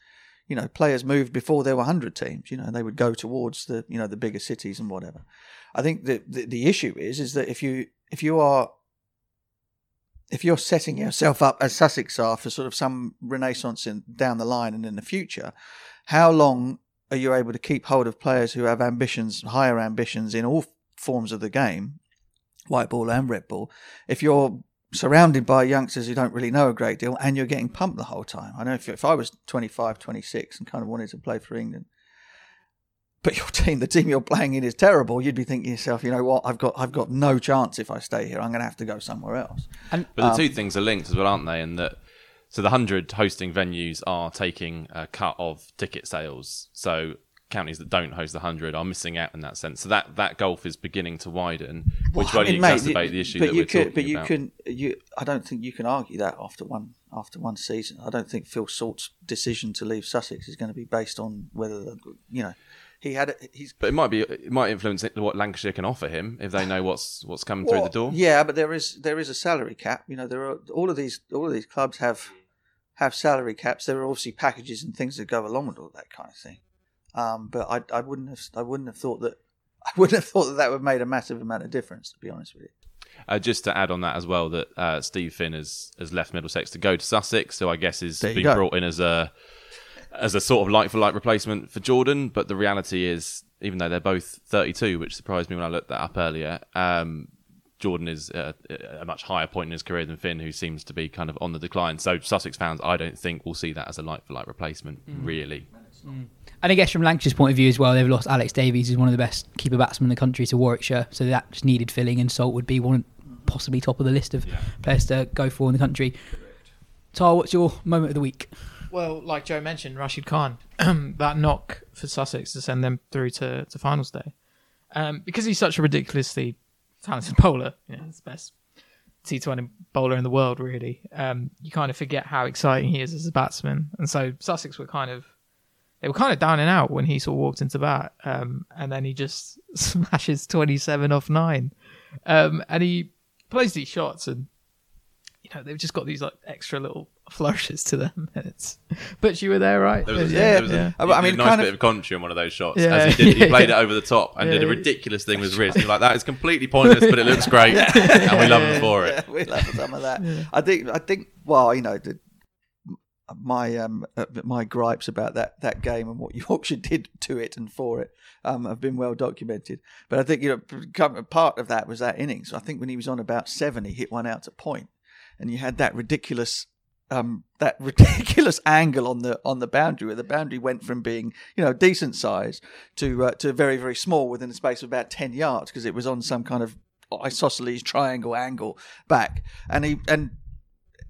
you know players moved before there were hundred teams. You know they would go towards the you know the bigger cities and whatever. I think the, the the issue is is that if you if you are if you're setting yourself up as Sussex are for sort of some renaissance in down the line and in the future, how long are you able to keep hold of players who have ambitions, higher ambitions in all forms of the game, white ball and red ball, if you're surrounded by youngsters who don't really know a great deal and you're getting pumped the whole time? I know if, if I was 25, 26 and kind of wanted to play for England, but your [laughs] team, the team you're playing in, is terrible. You'd be thinking to yourself, you know what? I've got, I've got no chance if I stay here. I'm going to have to go somewhere else. And But the um, two things are linked as well, aren't they? And that so the hundred hosting venues are taking a cut of ticket sales. So counties that don't host the hundred are missing out in that sense. So that that gulf is beginning to widen, which Well, will I only mean, mate, exacerbate you- the issue but that you we're could, talking But you about. can, you. I don't think you can argue that after one after one season. I don't think Phil Salt's decision to leave Sussex is going to be based on whether the, you know he had. He's But it might be it might influence what Lancashire can offer him if they know what's what's coming through the door. Yeah, but there is there is a salary cap. You know, there are all of these all of these clubs have have salary caps. There are obviously packages and things that go along with all that kind of thing. Um, but I, I wouldn't have I wouldn't have thought that [laughs] I wouldn't have thought that that would have made a massive amount of difference. To be honest with you. Uh, just to add on that as well, that uh, Steve Finn has, has left Middlesex to go to Sussex, so I guess you being go. brought in as a as a sort of like for like replacement for Jordan. But the reality is, even though they're both 32, which surprised me when I looked that up earlier, um, Jordan is uh, at a much higher point in his career than Finn, who seems to be kind of on the decline. So Sussex fans, I don't think will see that as a like for like replacement, really. And I guess from Lancashire's point of view as well, they've lost Alex Davies, who's one of the best keeper batsmen in the country, to Warwickshire. So that just needed filling, and Salt would be one possibly top of the list of players to go for in the country. Taha, what's your moment of the week? Well, like Jo mentioned, Rashid Khan, [clears throat] that knock for Sussex to send them through to, to finals day. Um, because he's such a ridiculously talented [laughs] bowler, you know, he's the best T20 bowler in the world, really. Um, you kind of forget how exciting he is as a batsman. And so Sussex were kind of, they were kind of down and out when he sort of walked into bat. Um, and then he just [laughs] smashes 27 off nine. Um, and he plays these shots and you know, they've just got these like extra little flourishes to them. It's, but you were there, right? There was, a, Yeah, there was yeah. a, I I mean, mean, a nice kind bit of- of commentary on one of those shots. Yeah. As he, did, he [laughs] played it over the top and did a ridiculous thing with his wrist. You're like, that is completely pointless, but it looks [laughs] great, and we love him for it. Yeah, we'll have some of that. I think. I think. Well, you know, the, my um uh, my gripes about that that game and what [laughs] Yorkshire did to it and for it um have been well documented. But I think you know part of that was that innings. I think when he was on about seven, he hit one out to point, and you had that ridiculous. Um, that [laughs] ridiculous angle on the on the boundary, where the boundary went from being you know decent size to uh, to very very small within a space of about ten yards because it was on some kind of isosceles triangle angle back, and he and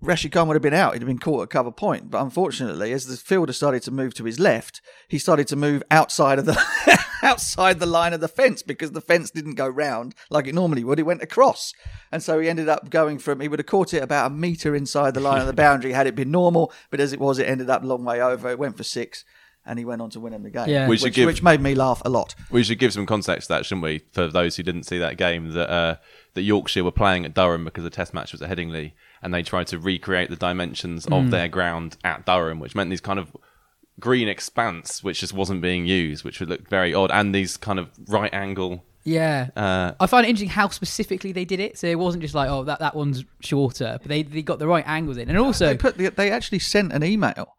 Rashid Khan would have been out. He'd have been caught at cover point. But unfortunately, as the fielder started to move to his left, he started to move outside of the [laughs] [laughs] outside the line of the fence because the fence didn't go round like it normally would. It went across, and so he ended up going from. He would have caught it about a meter inside the line of the [laughs] boundary had it been normal. But as it was, it ended up a long way over. It went for six. And he went on to win him the game, Yeah. Which, give- which made me laugh a lot. We should give some context to that, shouldn't we, for those who didn't see that game? That uh, that Yorkshire were playing at Durham because the Test match was at Headingley, and they tried to recreate the dimensions of their ground at Durham, which meant these kind of green expanse, which just wasn't being used, which would look very odd, and these kind of right angle. Yeah. Uh, I find it interesting how specifically they did it. So it wasn't just like, oh, that, that one's shorter, but they, they got the right angles in. And also, they put the, they actually sent an email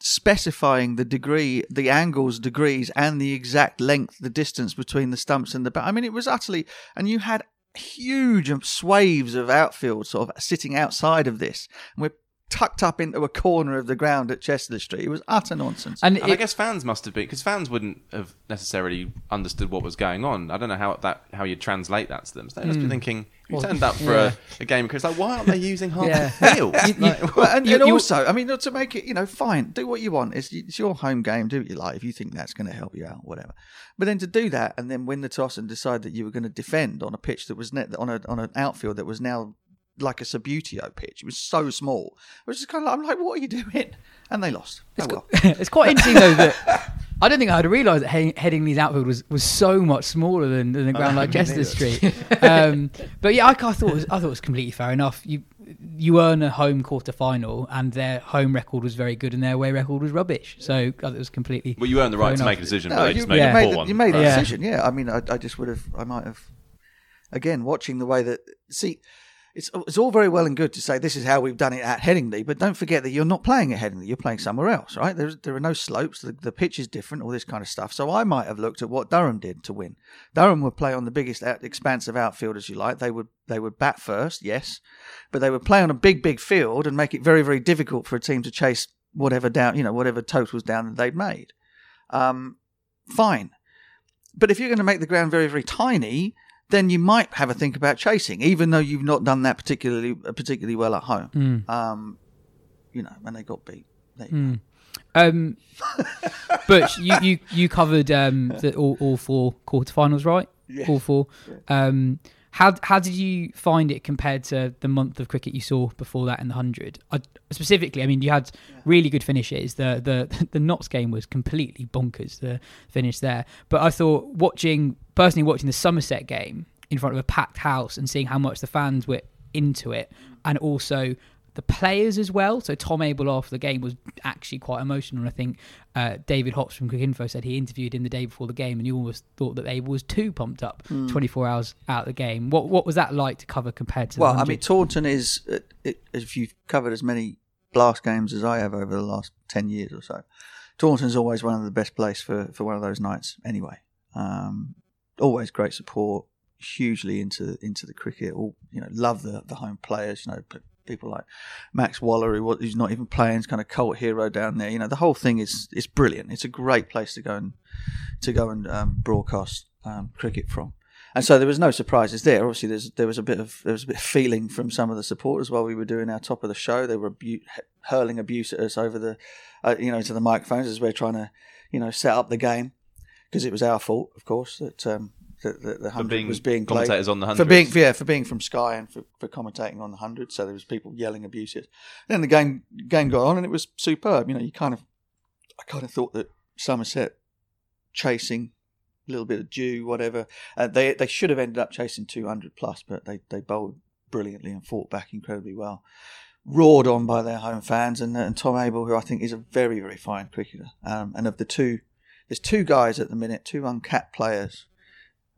specifying the degree, the angles, degrees, and the exact length, the distance between the stumps and the. ba- I mean, it was utterly, and you had huge swathes of outfield sort of sitting outside of this, and we're tucked up into a corner of the ground at Chester-le-Street. It was utter nonsense. and And I guess fans must have been because fans wouldn't have necessarily understood what was going on. I don't know how that how you translate that to them. So they must be hmm. thinking, "You turned up for yeah. a, a game because like, why aren't they using half Yeah. the field?" [laughs] You- you- Like, Well, and, You- and also, I mean, to make it, you know, fine, do what you want. It's, it's your home game. Do what you like. If you think that's going to help you out, whatever. But then to do that and then win the toss and decide that you were going to defend on a pitch that was net on a on an outfield that was now like a Subbuteo pitch. It was so small. It was just kind of like, I'm like, what are you doing? And they lost. Oh, well. [laughs] it's quite interesting though that [laughs] I don't think I'd realised that heading, Headingley's outfield was, was so much smaller than, than a ground like Chester-le-Street. [laughs] Um, but yeah, I, I thought it was, I thought it was completely fair enough. You you earn a home quarter final, and their home record was very good, and their away record was rubbish. So I thought it was completely. well, you earned the right to enough. make a decision, No, but you, just made Yeah. a poor the, one. you made the Yeah. decision. Yeah, I mean, I, I just would have, I might have, again, watching the way that, see, it's, it's all very well and good to say this is how we've done it at Headingley, but don't forget that you're not playing at Headingley, you're playing somewhere else, right? There's, there are no slopes, the, the pitch is different, all this kind of stuff. So I might have looked at what Durham did to win. Durham would play on the biggest out, expanse of outfield as you like. They would they would bat first, yes, but they would play on a big, big field and make it very, very difficult for a team to chase whatever down, you know, whatever totals down that they'd made. Um, fine. But if you're going to make the ground very, very tiny, then you might have a think about chasing, even though you've not done that particularly uh, particularly well at home. Mm. Um, you know, when they got beat. Go. Um, [laughs] but you, you, you covered um, the, all, all four quarterfinals, right? [laughs] Yeah. All four. Um, how how did you find it compared to the month of cricket you saw before that in the hundred? Specifically, I mean, you had really good finishes. The the [laughs] the Notts game was completely bonkers. The finish there, but I thought watching personally watching the Somerset game in front of a packed house and seeing how much the fans were into it, and also the players as well. So Tom Abell after the game was actually quite emotional. I think uh, David Hopps from Cricinfo said he interviewed him the day before the game, and you almost thought that Abell was too pumped up 24 hours out of the game. What what was that like to cover compared to? Well, I mean, Taunton is, uh, it, if you've covered as many blast games as I have over the last 10 years or so, Taunton's always one of the best places for, for one of those nights anyway. Um, always great support, hugely into into the cricket. All you know, love the, the home players. You know, people like Max Waller, who, who's not even playing, is kind of cult hero down there. You know, the whole thing is is brilliant. It's a great place to go and to go and um, broadcast um, cricket from. And so there was no surprises there. Obviously, there was a bit of there was a bit of feeling from some of the supporters while we were doing our top of the show. They were abu- hurling abuse at us over the, uh, you know, to the microphones as we're trying to, you know, set up the game because it was our fault, of course, that um, that, that the hundred was being played on the hundred for being yeah for being from Sky and for, for commentating on the hundred. So there was people yelling abuses. Then the game game got on and it was superb. You know, you kind of I kind of thought that Somerset chasing a little bit of dew, whatever. Uh, they they should have ended up chasing 200 plus, but they they bowled brilliantly and fought back incredibly well. Roared on by their home fans and, and Tom Abell, who I think is a very very fine cricketer. Um, and of the two, there's two guys at the minute, two uncapped players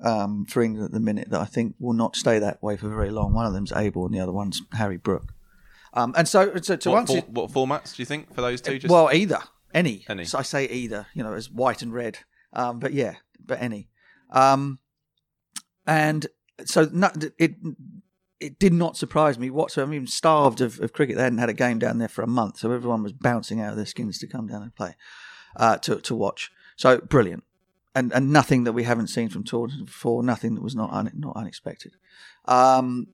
um, for England at the minute that I think will not stay that way for very long. One of them's Abell, and the other one's Harry Brook. Um, and so, so to What, answer, for- what formats do you think for those two? Just well, either any. Any. So I say either, you know, as white and red. Um, but yeah, but any. Um, and so no, it it did not surprise me whatsoever. I mean, starved of, of cricket. They hadn't had a game down there for a month, so everyone was bouncing out of their skins to come down and play, uh, to to watch. So brilliant, and and nothing that we haven't seen from Taunton before. Nothing that was not un, not unexpected. Um,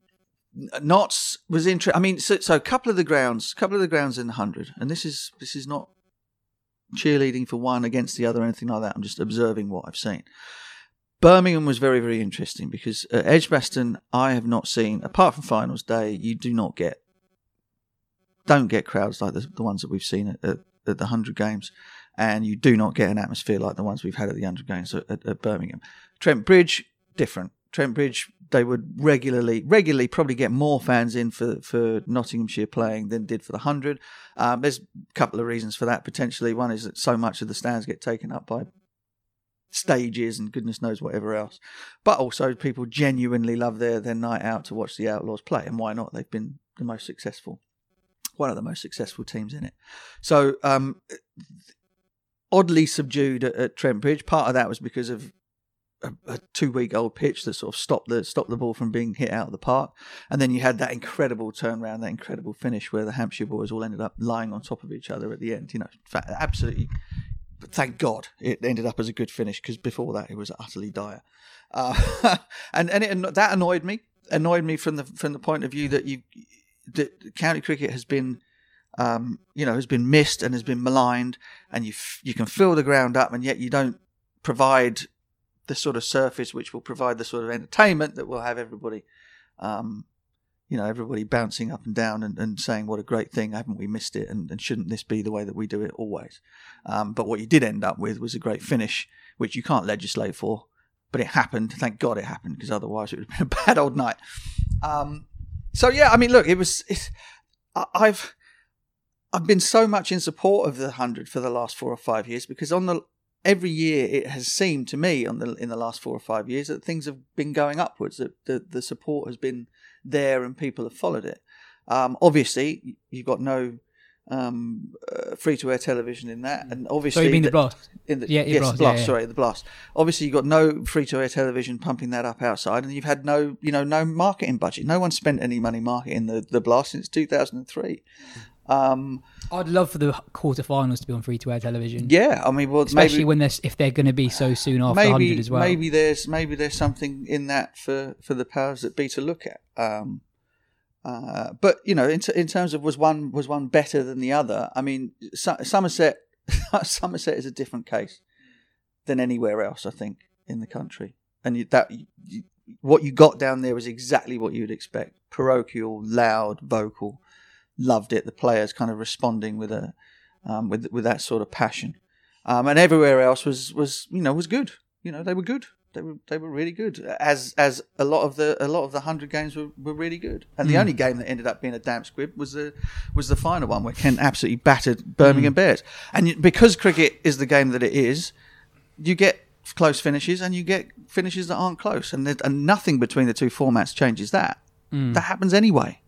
Notts was interesting. I mean, so, so a couple of the grounds, a couple of the grounds in the hundred, and this is this is not cheerleading for one against the other or anything like that. I'm just observing what I've seen. Birmingham was very very interesting because at Edgbaston I have not seen apart from finals day. You do not get don't get crowds like the, the ones that we've seen at, at, at the hundred games, and you do not get an atmosphere like the ones we've had at the hundred games at, at, Birmingham. Trent Bridge different. Trent Bridge, they would regularly, regularly probably get more fans in for, for Nottinghamshire playing than did for the hundred. Um, there's a couple of reasons for that potentially. One is that so much of the stands get taken up by stages and goodness knows whatever else, but also people genuinely love their their night out to watch the Outlaws play, and why not? They've been the most successful, one of the most successful teams in it. So um, oddly subdued at, at Trent Bridge. Part of that was because of a, a two week old pitch that sort of stopped the stopped the ball from being hit out of the park. And then you had that incredible turnaround, that incredible finish where the Hampshire boys all ended up lying on top of each other at the end. You know, absolutely. Thank God it ended up as a good finish because before that it was utterly dire. Uh, [laughs] and and it, that annoyed me. Annoyed me from the from the point of view that you that county cricket has been um, you know, has been missed and has been maligned, and you f- you can fill the ground up, and yet you don't provide the sort of surface which will provide the sort of entertainment that will have everybody, um, you know, everybody bouncing up and down and, and saying what a great thing, haven't we missed it, and, and shouldn't this be the way that we do it always? Um, but what you did end up with was a great finish, which you can't legislate for, but it happened. Thank God it happened, because otherwise it would have been a [laughs] bad old night. Um, so yeah, I mean, look, it was. I've I've been so much in support of the hundred for the last four or five years because on the every year it has seemed to me on the in the last four or five years that things have been going upwards that the, the support has been there and people have followed it. Um, obviously you've got no um, uh, free to air television in that and obviously So you mean the blast? in the Yeah, the yes blast, blast, yeah, yeah. sorry the blast. Obviously you've got no free to air television pumping that up outside and you've had no you know no marketing budget. No one spent any money marketing the, the blast since 2003 um, I'd love for the quarterfinals to be on free to air television. yeah I mean well Especially maybe, when there's if they're going to be so soon after maybe 100 as well. maybe there's maybe there's something in that for for the powers that be to look at. Um, uh, but you know, in, t- in terms of was one was one better than the other? I mean, Su- Somerset [laughs] Somerset is a different case than anywhere else, I think, in the country. And you, that you, what you got down there was exactly what you'd expect: parochial, loud, vocal. Loved it. The players kind of responding with a um, with with that sort of passion. Um, and everywhere else was was you know was good. You know they were good. They were they were really good. As as a lot of the a lot of the hundred games were, were really good. And the only game that ended up being a damp squib was the was the final one where Kent absolutely battered Birmingham Bears. And because cricket is the game that it is, you get close finishes and you get finishes that aren't close, and and nothing between the two formats changes that. That happens anyway.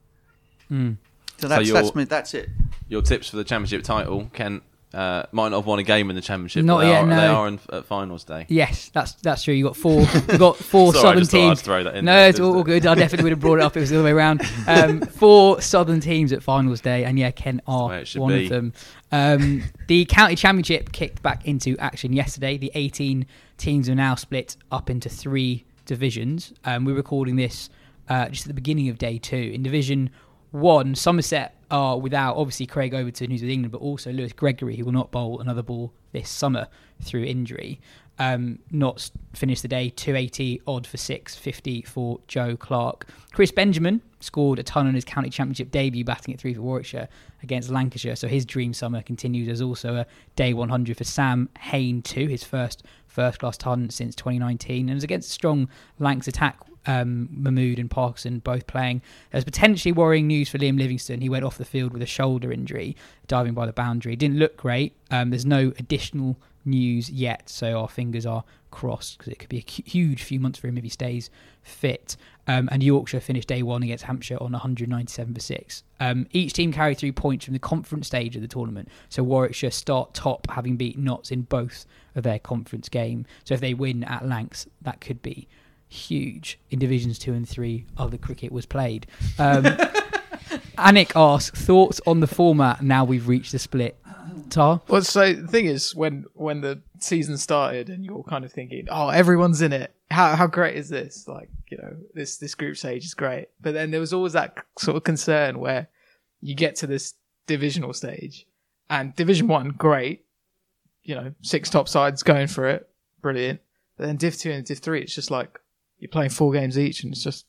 So that's you're- that's me. That's it. Your tips for the championship title, Kent uh, might not have won a game in the championship. Not they yet, Are, no. They are in, at finals day. Yes, that's that's true. You got four. You got [laughs] four Sorry, southern just thought I'd teams. throw that in no, there, it's all to- good. I definitely would have brought it up. It was the other way around. Um, [laughs] four southern teams at finals day, and yeah, Kent are one be. of them. Um, the county championship kicked back into action yesterday. The 18 teams are now split up into three divisions. Um, we're recording this uh, just at the beginning of day two. In Division One, Somerset are without obviously Craig Overton, who's with England, but also Lewis Gregory, who will not bowl another ball this summer through injury. Um, not finished the day 280 odd for 650 for Joe Clark. Chris Benjamin scored a ton on his county championship debut, batting at three for Warwickshire against Lancashire. So his dream summer continues as also a day 100 for Sam Hain too, his first first class ton since 2019, and was against a strong Lancs attack. Um, Mahmood and Parkinson both playing. There's potentially worrying news for Liam Livingstone. He went off the field with a shoulder injury, diving by the boundary. Didn't look great. Um, there's no additional news yet, so our fingers are crossed because it could be a huge few months for him if he stays fit. Um, and Yorkshire finished day one against Hampshire on 197 for six. Um, each team carried three points from the conference stage of the tournament. So Warwickshire start top, having beat Notts in both of their conference game. So if they win at Lancs, that could be huge. In divisions two and three, other cricket was played. Um, [laughs] Anik asks thoughts on the format now we've reached the split. Taha. Well, so the thing is, when when the season started and you're kind of thinking, oh, everyone's in it. How how great is this? Like, you know, this this group stage is great. But then there was always that sort of concern where you get to this divisional stage and Division One, great. You know, six top sides going for it, brilliant. But then Div Two and Div Three, it's just like you're playing four games each, and it's just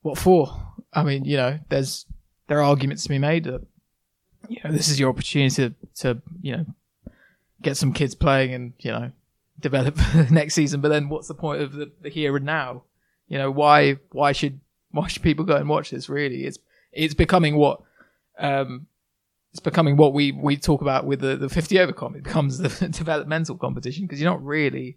what for? I mean, you know, there's there are arguments to be made that you know this is your opportunity to, to you know get some kids playing and you know develop [laughs] next season. But then what's the point of the, the here and now? You know, why why should why should people go and watch this? Really, it's it's becoming what um, it's becoming what we we talk about with the the 50 over comp. It becomes the [laughs] developmental competition because you're not really.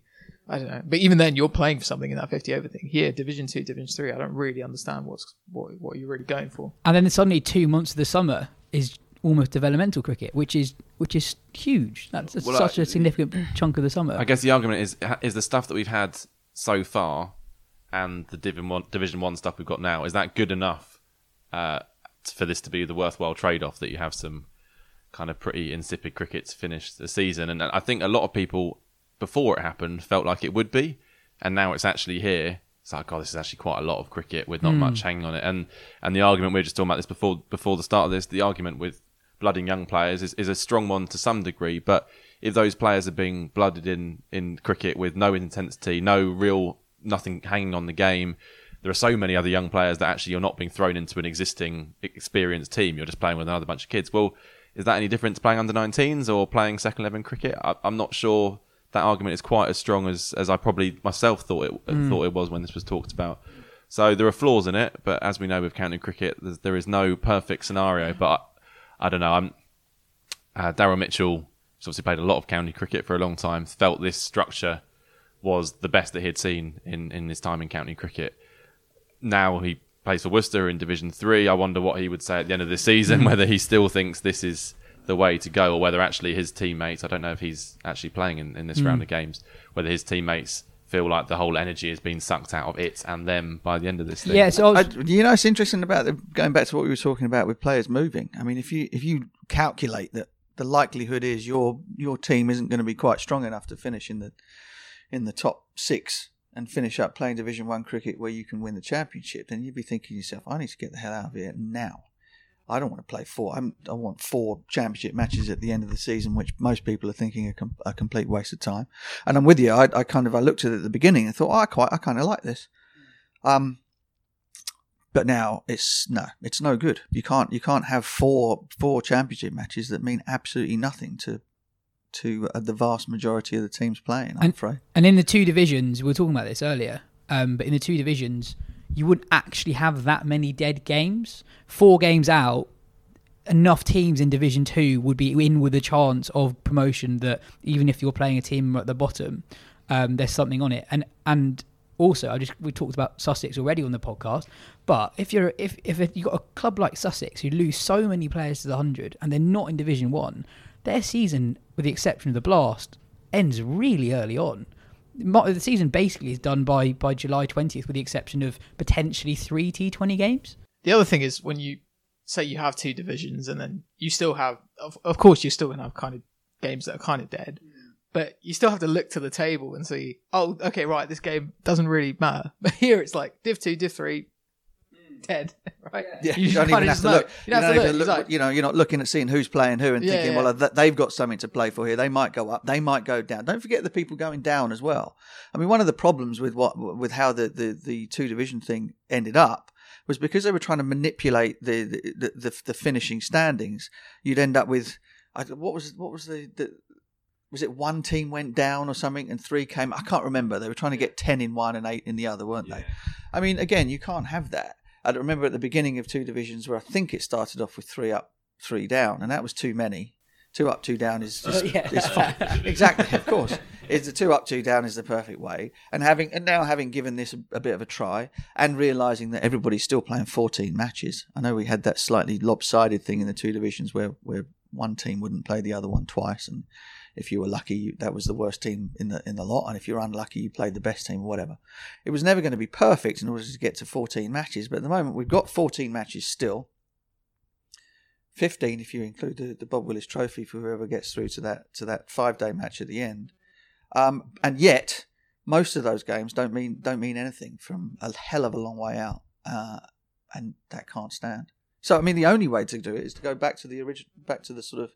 I don't know, but even then, you're playing for something in that 50 over thing. Here, Division Two, Division Three, I don't really understand what's what what you're really going for. And then suddenly two months of the summer is almost developmental cricket, which is which is huge. That's Well, such I- a significant chunk of the summer. I guess the argument is is the stuff that we've had so far and the Division One Division One stuff we've got now is that good enough uh, for this to be the worthwhile trade off that you have some kind of pretty insipid cricket to finish the season? And I think a lot of people before it happened felt like it would be, and now it's actually here. It's like, God, this is actually quite a lot of cricket with not much hmm. hanging on it. And and the argument we were just talking about this before before the start of this, the argument with blooding young players is, is a strong one to some degree. But if those players are being blooded in, in cricket with no intensity, no real nothing hanging on the game, there are so many other young players that actually you're not being thrown into an existing experienced team. You're just playing with another bunch of kids. Well, is that any different to playing under 19s or playing second 11 cricket? I, I'm not sure that argument is quite as strong as, as I probably myself thought it mm. thought it was when this was talked about. So there are flaws in it, but as we know with county cricket, there's, no perfect scenario. Mm. But I, I don't know. I'm uh, Daryl Mitchell, who's obviously played a lot of county cricket for a long time, felt this structure was the best that he'd seen in, in his time in county cricket. Now he plays for Worcester in Division Three. I wonder what he would say at the end of this season, mm. whether he still thinks this is the way to go, or whether actually his teammates. I don't know if he's actually playing in, in this hmm. round of games. Whether his teammates feel like the whole energy has been sucked out of it and them by the end of this thing. yeah, so I I, you know, it's interesting about the, going back to what we were talking about with players moving. I mean, if you if you calculate that the likelihood is your your team isn't going to be quite strong enough to finish in the in the top six and finish up playing Division One cricket where you can win the championship, then you'd be thinking to yourself, I need to get the hell out of here now. I don't want to play four. I'm, I want four championship matches at the end of the season, which most people are thinking are com- a complete waste of time. And I'm with you. I, I kind of I looked at it at the beginning and thought, oh, I quite I kind of like this. Um, but now it's no, it's no good. You can't you can't have four four championship matches that mean absolutely nothing to to uh, the vast majority of the teams playing. I'm And- afraid. and in the two divisions, we were talking about this earlier. Um, but in the two divisions, you wouldn't actually have that many dead games. Four games out, enough teams in Division Two would be in with a chance of promotion. That even if you're playing a team at the bottom, um, there's something on it. And and also, I just we talked about Sussex already on the podcast. But if you're if if you got a club like Sussex who lose so many players to the hundred and they're not in Division One, their season, with the exception of the Blast, ends really early on. The season basically is done by by July twentieth, with the exception of potentially three T Twenty games. The other thing is when you say you have two divisions and then you still have, of, of course, you're still going to have kind of games that are kind of dead, but you still have to look to the table and see, oh, okay, right, this game doesn't really matter. [laughs] But here it's like Div 2, Div 3, [laughs] dead, right? Yeah, you, just don't kinda even have just to know. look. You don't have to even look. It's look- like- you know, you're not looking at seeing who's playing who and Yeah, thinking, yeah. well, th- they've got something to play for here. They might go up. They might go down. Don't forget the people going down as well. I mean, one of the problems with what with how the the, the two division thing ended up was because they were trying to manipulate the the, the, the, the finishing standings. You'd end up with I, what was what was the, the was it one team went down or something and three came? I can't remember. They were trying to get ten in one and eight in the other, weren't they? I mean, again, you can't have that. I remember at the beginning of two divisions where I think it started off with three up, three down, and that was too many. Two up, two down is just [laughs] Yeah. is fine. exactly, of course. Is the two up, two down is the perfect way. And having and now having given this a, a bit of a try and realizing that everybody's still playing 14 matches. I know we had that slightly lopsided thing in the two divisions where where one team wouldn't play the other one twice, and if you were lucky, that was the worst team in the in the lot, and if you're unlucky, you played the best team or whatever. It was never going to be perfect in order to get to 14 matches, but at the moment we've got 14 matches still. fifteen if you include the, the Bob Willis Trophy for whoever gets through to that to that five day match at the end. Um, and yet, most of those games don't mean don't mean anything from a hell of a long way out, uh, and that can't stand. So I mean, the only way to do it is to go back to the original, back to the sort of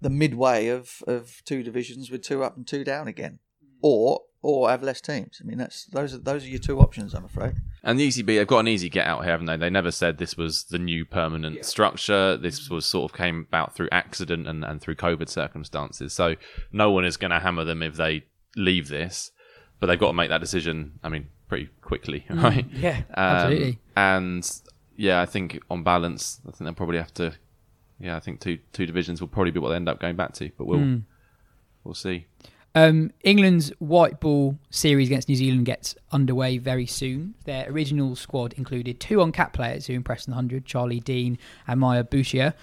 the midway of, of two divisions with two up and two down again, mm. or or have less teams. I mean, that's those are those are your two options. I'm afraid. And the ECB, they've got an easy get out here, haven't they? They never said this was the new permanent structure. This mm-hmm. was sort of came about through accident and, and through COVID circumstances. So no one is going to hammer them if they leave this, but they've got to make that decision. I mean, pretty quickly, [laughs] right? Mm. Yeah, Um, absolutely. And yeah, I think on balance, I think they'll probably have to. Yeah, I think two two divisions will probably be what they end up going back to, but we'll Hmm. we'll see. Um, England's white ball series against New Zealand gets underway very soon. Their original squad included two on cap players who impressed in the 100, Charlie Dean and Maia Bouchier.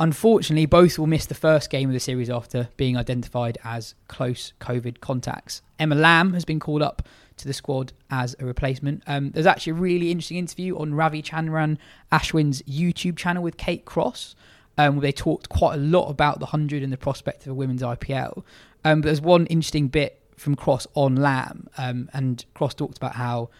Unfortunately, both will miss the first game of the series after being identified as close COVID contacts. Emma Lamb has been called up to the squad as a replacement. Um, there's actually a really interesting interview on Ravichandran Ashwin's YouTube channel with Kate Cross um, where they talked quite a lot about the 100 and the prospect of a women's IPL. Um, but there's one interesting bit from Cross on Lamb, um, and Cross talked about how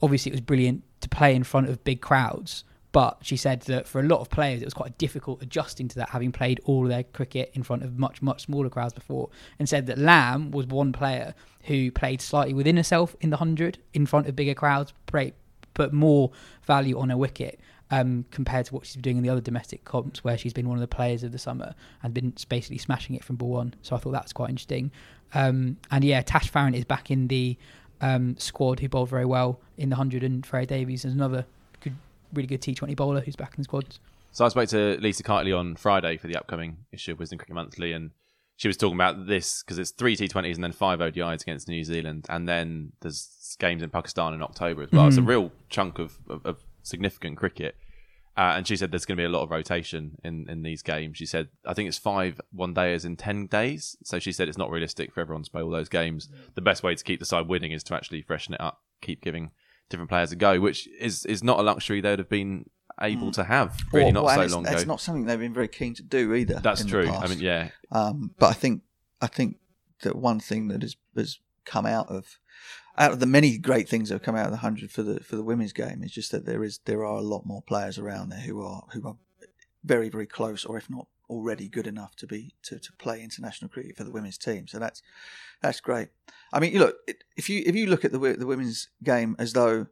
obviously it was brilliant to play in front of big crowds, but she said that for a lot of players it was quite difficult adjusting to that, having played all their cricket in front of much, much smaller crowds before, and said that Lamb was one player who played slightly within herself in the 100 in front of bigger crowds, pray- put more value on her wicket um, compared to what she's been doing in the other domestic comps, where she's been one of the players of the summer and been basically smashing it from ball one. So I thought that was quite interesting. Um, and yeah, Tash Farrant is back in the um, squad who bowled very well in the 100, and Freya Davies is another really good T20 bowler who's back in the squad. So I spoke to Lisa Keightley on Friday for the upcoming issue of Wisden Cricket Monthly, and she was talking about this because it's three T20s and then five ODIs against New Zealand, and then there's games in Pakistan in October as well. It's a real chunk of, of, of significant cricket. Uh, and she said there's going to be a lot of rotation in, in these games. She said, I think it's five one dayers in 10 days. So she said it's not realistic for everyone to play all those games. The best way to keep the side winning is to actually freshen it up, keep giving different players a go, which is, is not a luxury they would have been able to have really not well, so it's, long it's ago. not something they've been very keen to do either. That's true. I mean, yeah, Um, but I think I think that one thing that has has come out of out of the many great things that have come out of the hundred for the for the women's game is just that there is there are a lot more players around there who are who are very very close, or if not already good enough to be to, to play international cricket for the women's team. So that's that's great. I mean, you look if you if you look at the the women's game as though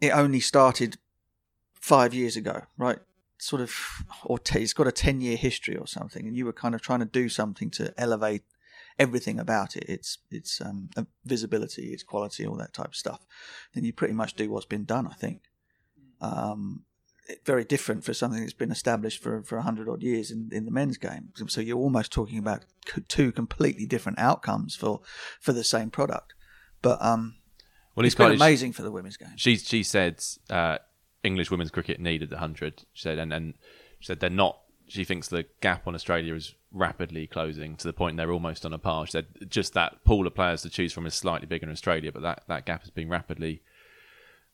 it only started five years ago, right? Sort of, or t- it's got a ten year history or something, and you were kind of trying to do something to elevate everything about it. It's it's um, uh, visibility, its quality, all that type of stuff. Then you pretty much do what's been done. I think. Um, it- very different for something that's been established for for a hundred odd years in, in the men's game. So you're almost talking about two completely different outcomes for for the same product. But um, well, it's Lisa been amazing for the women's game. She she said uh, English women's cricket needed the hundred. She said, and and she said they're not. She thinks the gap on Australia is rapidly closing to the point they're almost on a par. She said just that pool of players to choose from is slightly bigger in Australia, but that, that gap has been rapidly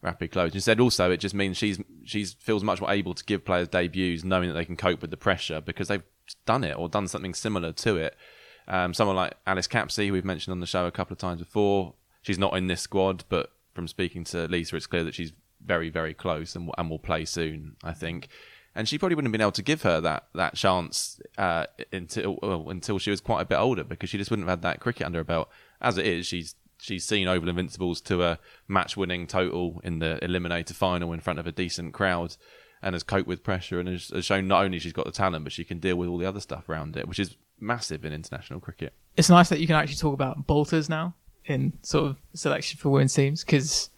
rapidly close. She said also it just means she's she's feels much more able to give players debuts, knowing that they can cope with the pressure because they've done it or done something similar to it. Um, someone like Alice Capsey, who we've mentioned on the show a couple of times before, she's not in this squad, but from speaking to Lisa, it's clear that she's very, very close and, and will play soon, I think. And she probably wouldn't have been able to give her that that chance uh, until well, until she was quite a bit older because she just wouldn't have had that cricket under her belt. As it is, she's she's seen Oval Invincibles to a match-winning total in the Eliminator final in front of a decent crowd, and has coped with pressure and has, has shown not only she's got the talent, but she can deal with all the other stuff around it, which is massive in international cricket. it's nice that you can actually talk about bolters now in sort of selection for women's teams because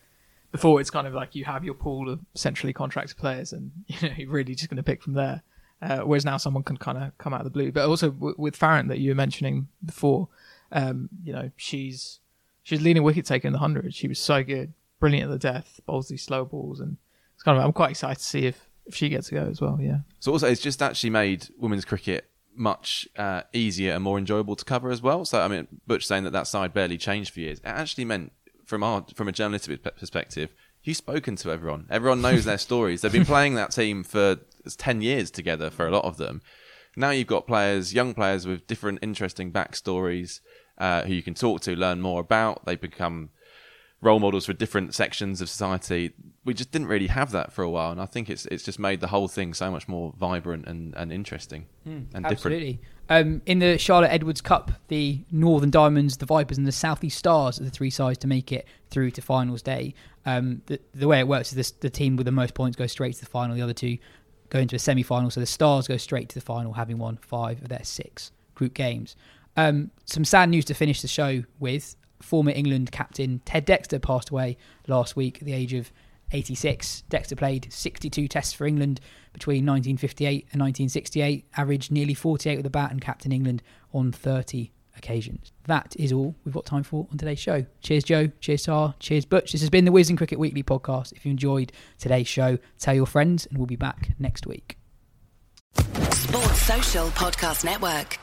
before it's kind of like you have your pool of centrally contracted players and [laughs] you know you're really just going to pick from there. Uh, whereas now someone can kind of come out of the blue. But also w- with Farrant that you were mentioning before, um, you know she's she's leading wicket taker in the hundred. She was so good, brilliant at the death, bowls these slow balls, and it's kind of I'm quite excited to see if if she gets to go as well. Yeah. So also, it's just actually made women's cricket much uh, easier and more enjoyable to cover as well. So I mean, Butch saying that that side barely changed for years. It actually meant, from our from a journalistic perspective, you've spoken to everyone. Everyone knows their [laughs] stories. They've been playing that team for ten years together for a lot of them. Now you've got players, young players with different interesting backstories uh, who you can talk to, learn more about. They become role models for different sections of society. We just didn't really have that for a while, and I think it's it's just made the whole thing so much more vibrant and, and interesting and different. Absolutely. Um, in the Charlotte Edwards Cup, the Northern Diamonds, the Vipers, and the Southeast Stars are the three sides to make it through to finals day. Um, the, the way it works is this, the team with the most points goes straight to the final. The other two go into a semi-final. So the Stars go straight to the final, having won five of their six group games. Um, some sad news to finish the show with. Former England captain Ted Dexter passed away last week at the age of 86. Dexter played 62 tests for England between 1958 and 1968, averaged nearly 48 with the bat, and captained England on 30 occasions. That is all we've got time for on today's show. Cheers, Jo. Cheers, Tar. Cheers, Butch. This has been the Wisden Cricket Weekly podcast. If you enjoyed today's show, tell your friends, and we'll be back next week. Sports Social Podcast Network.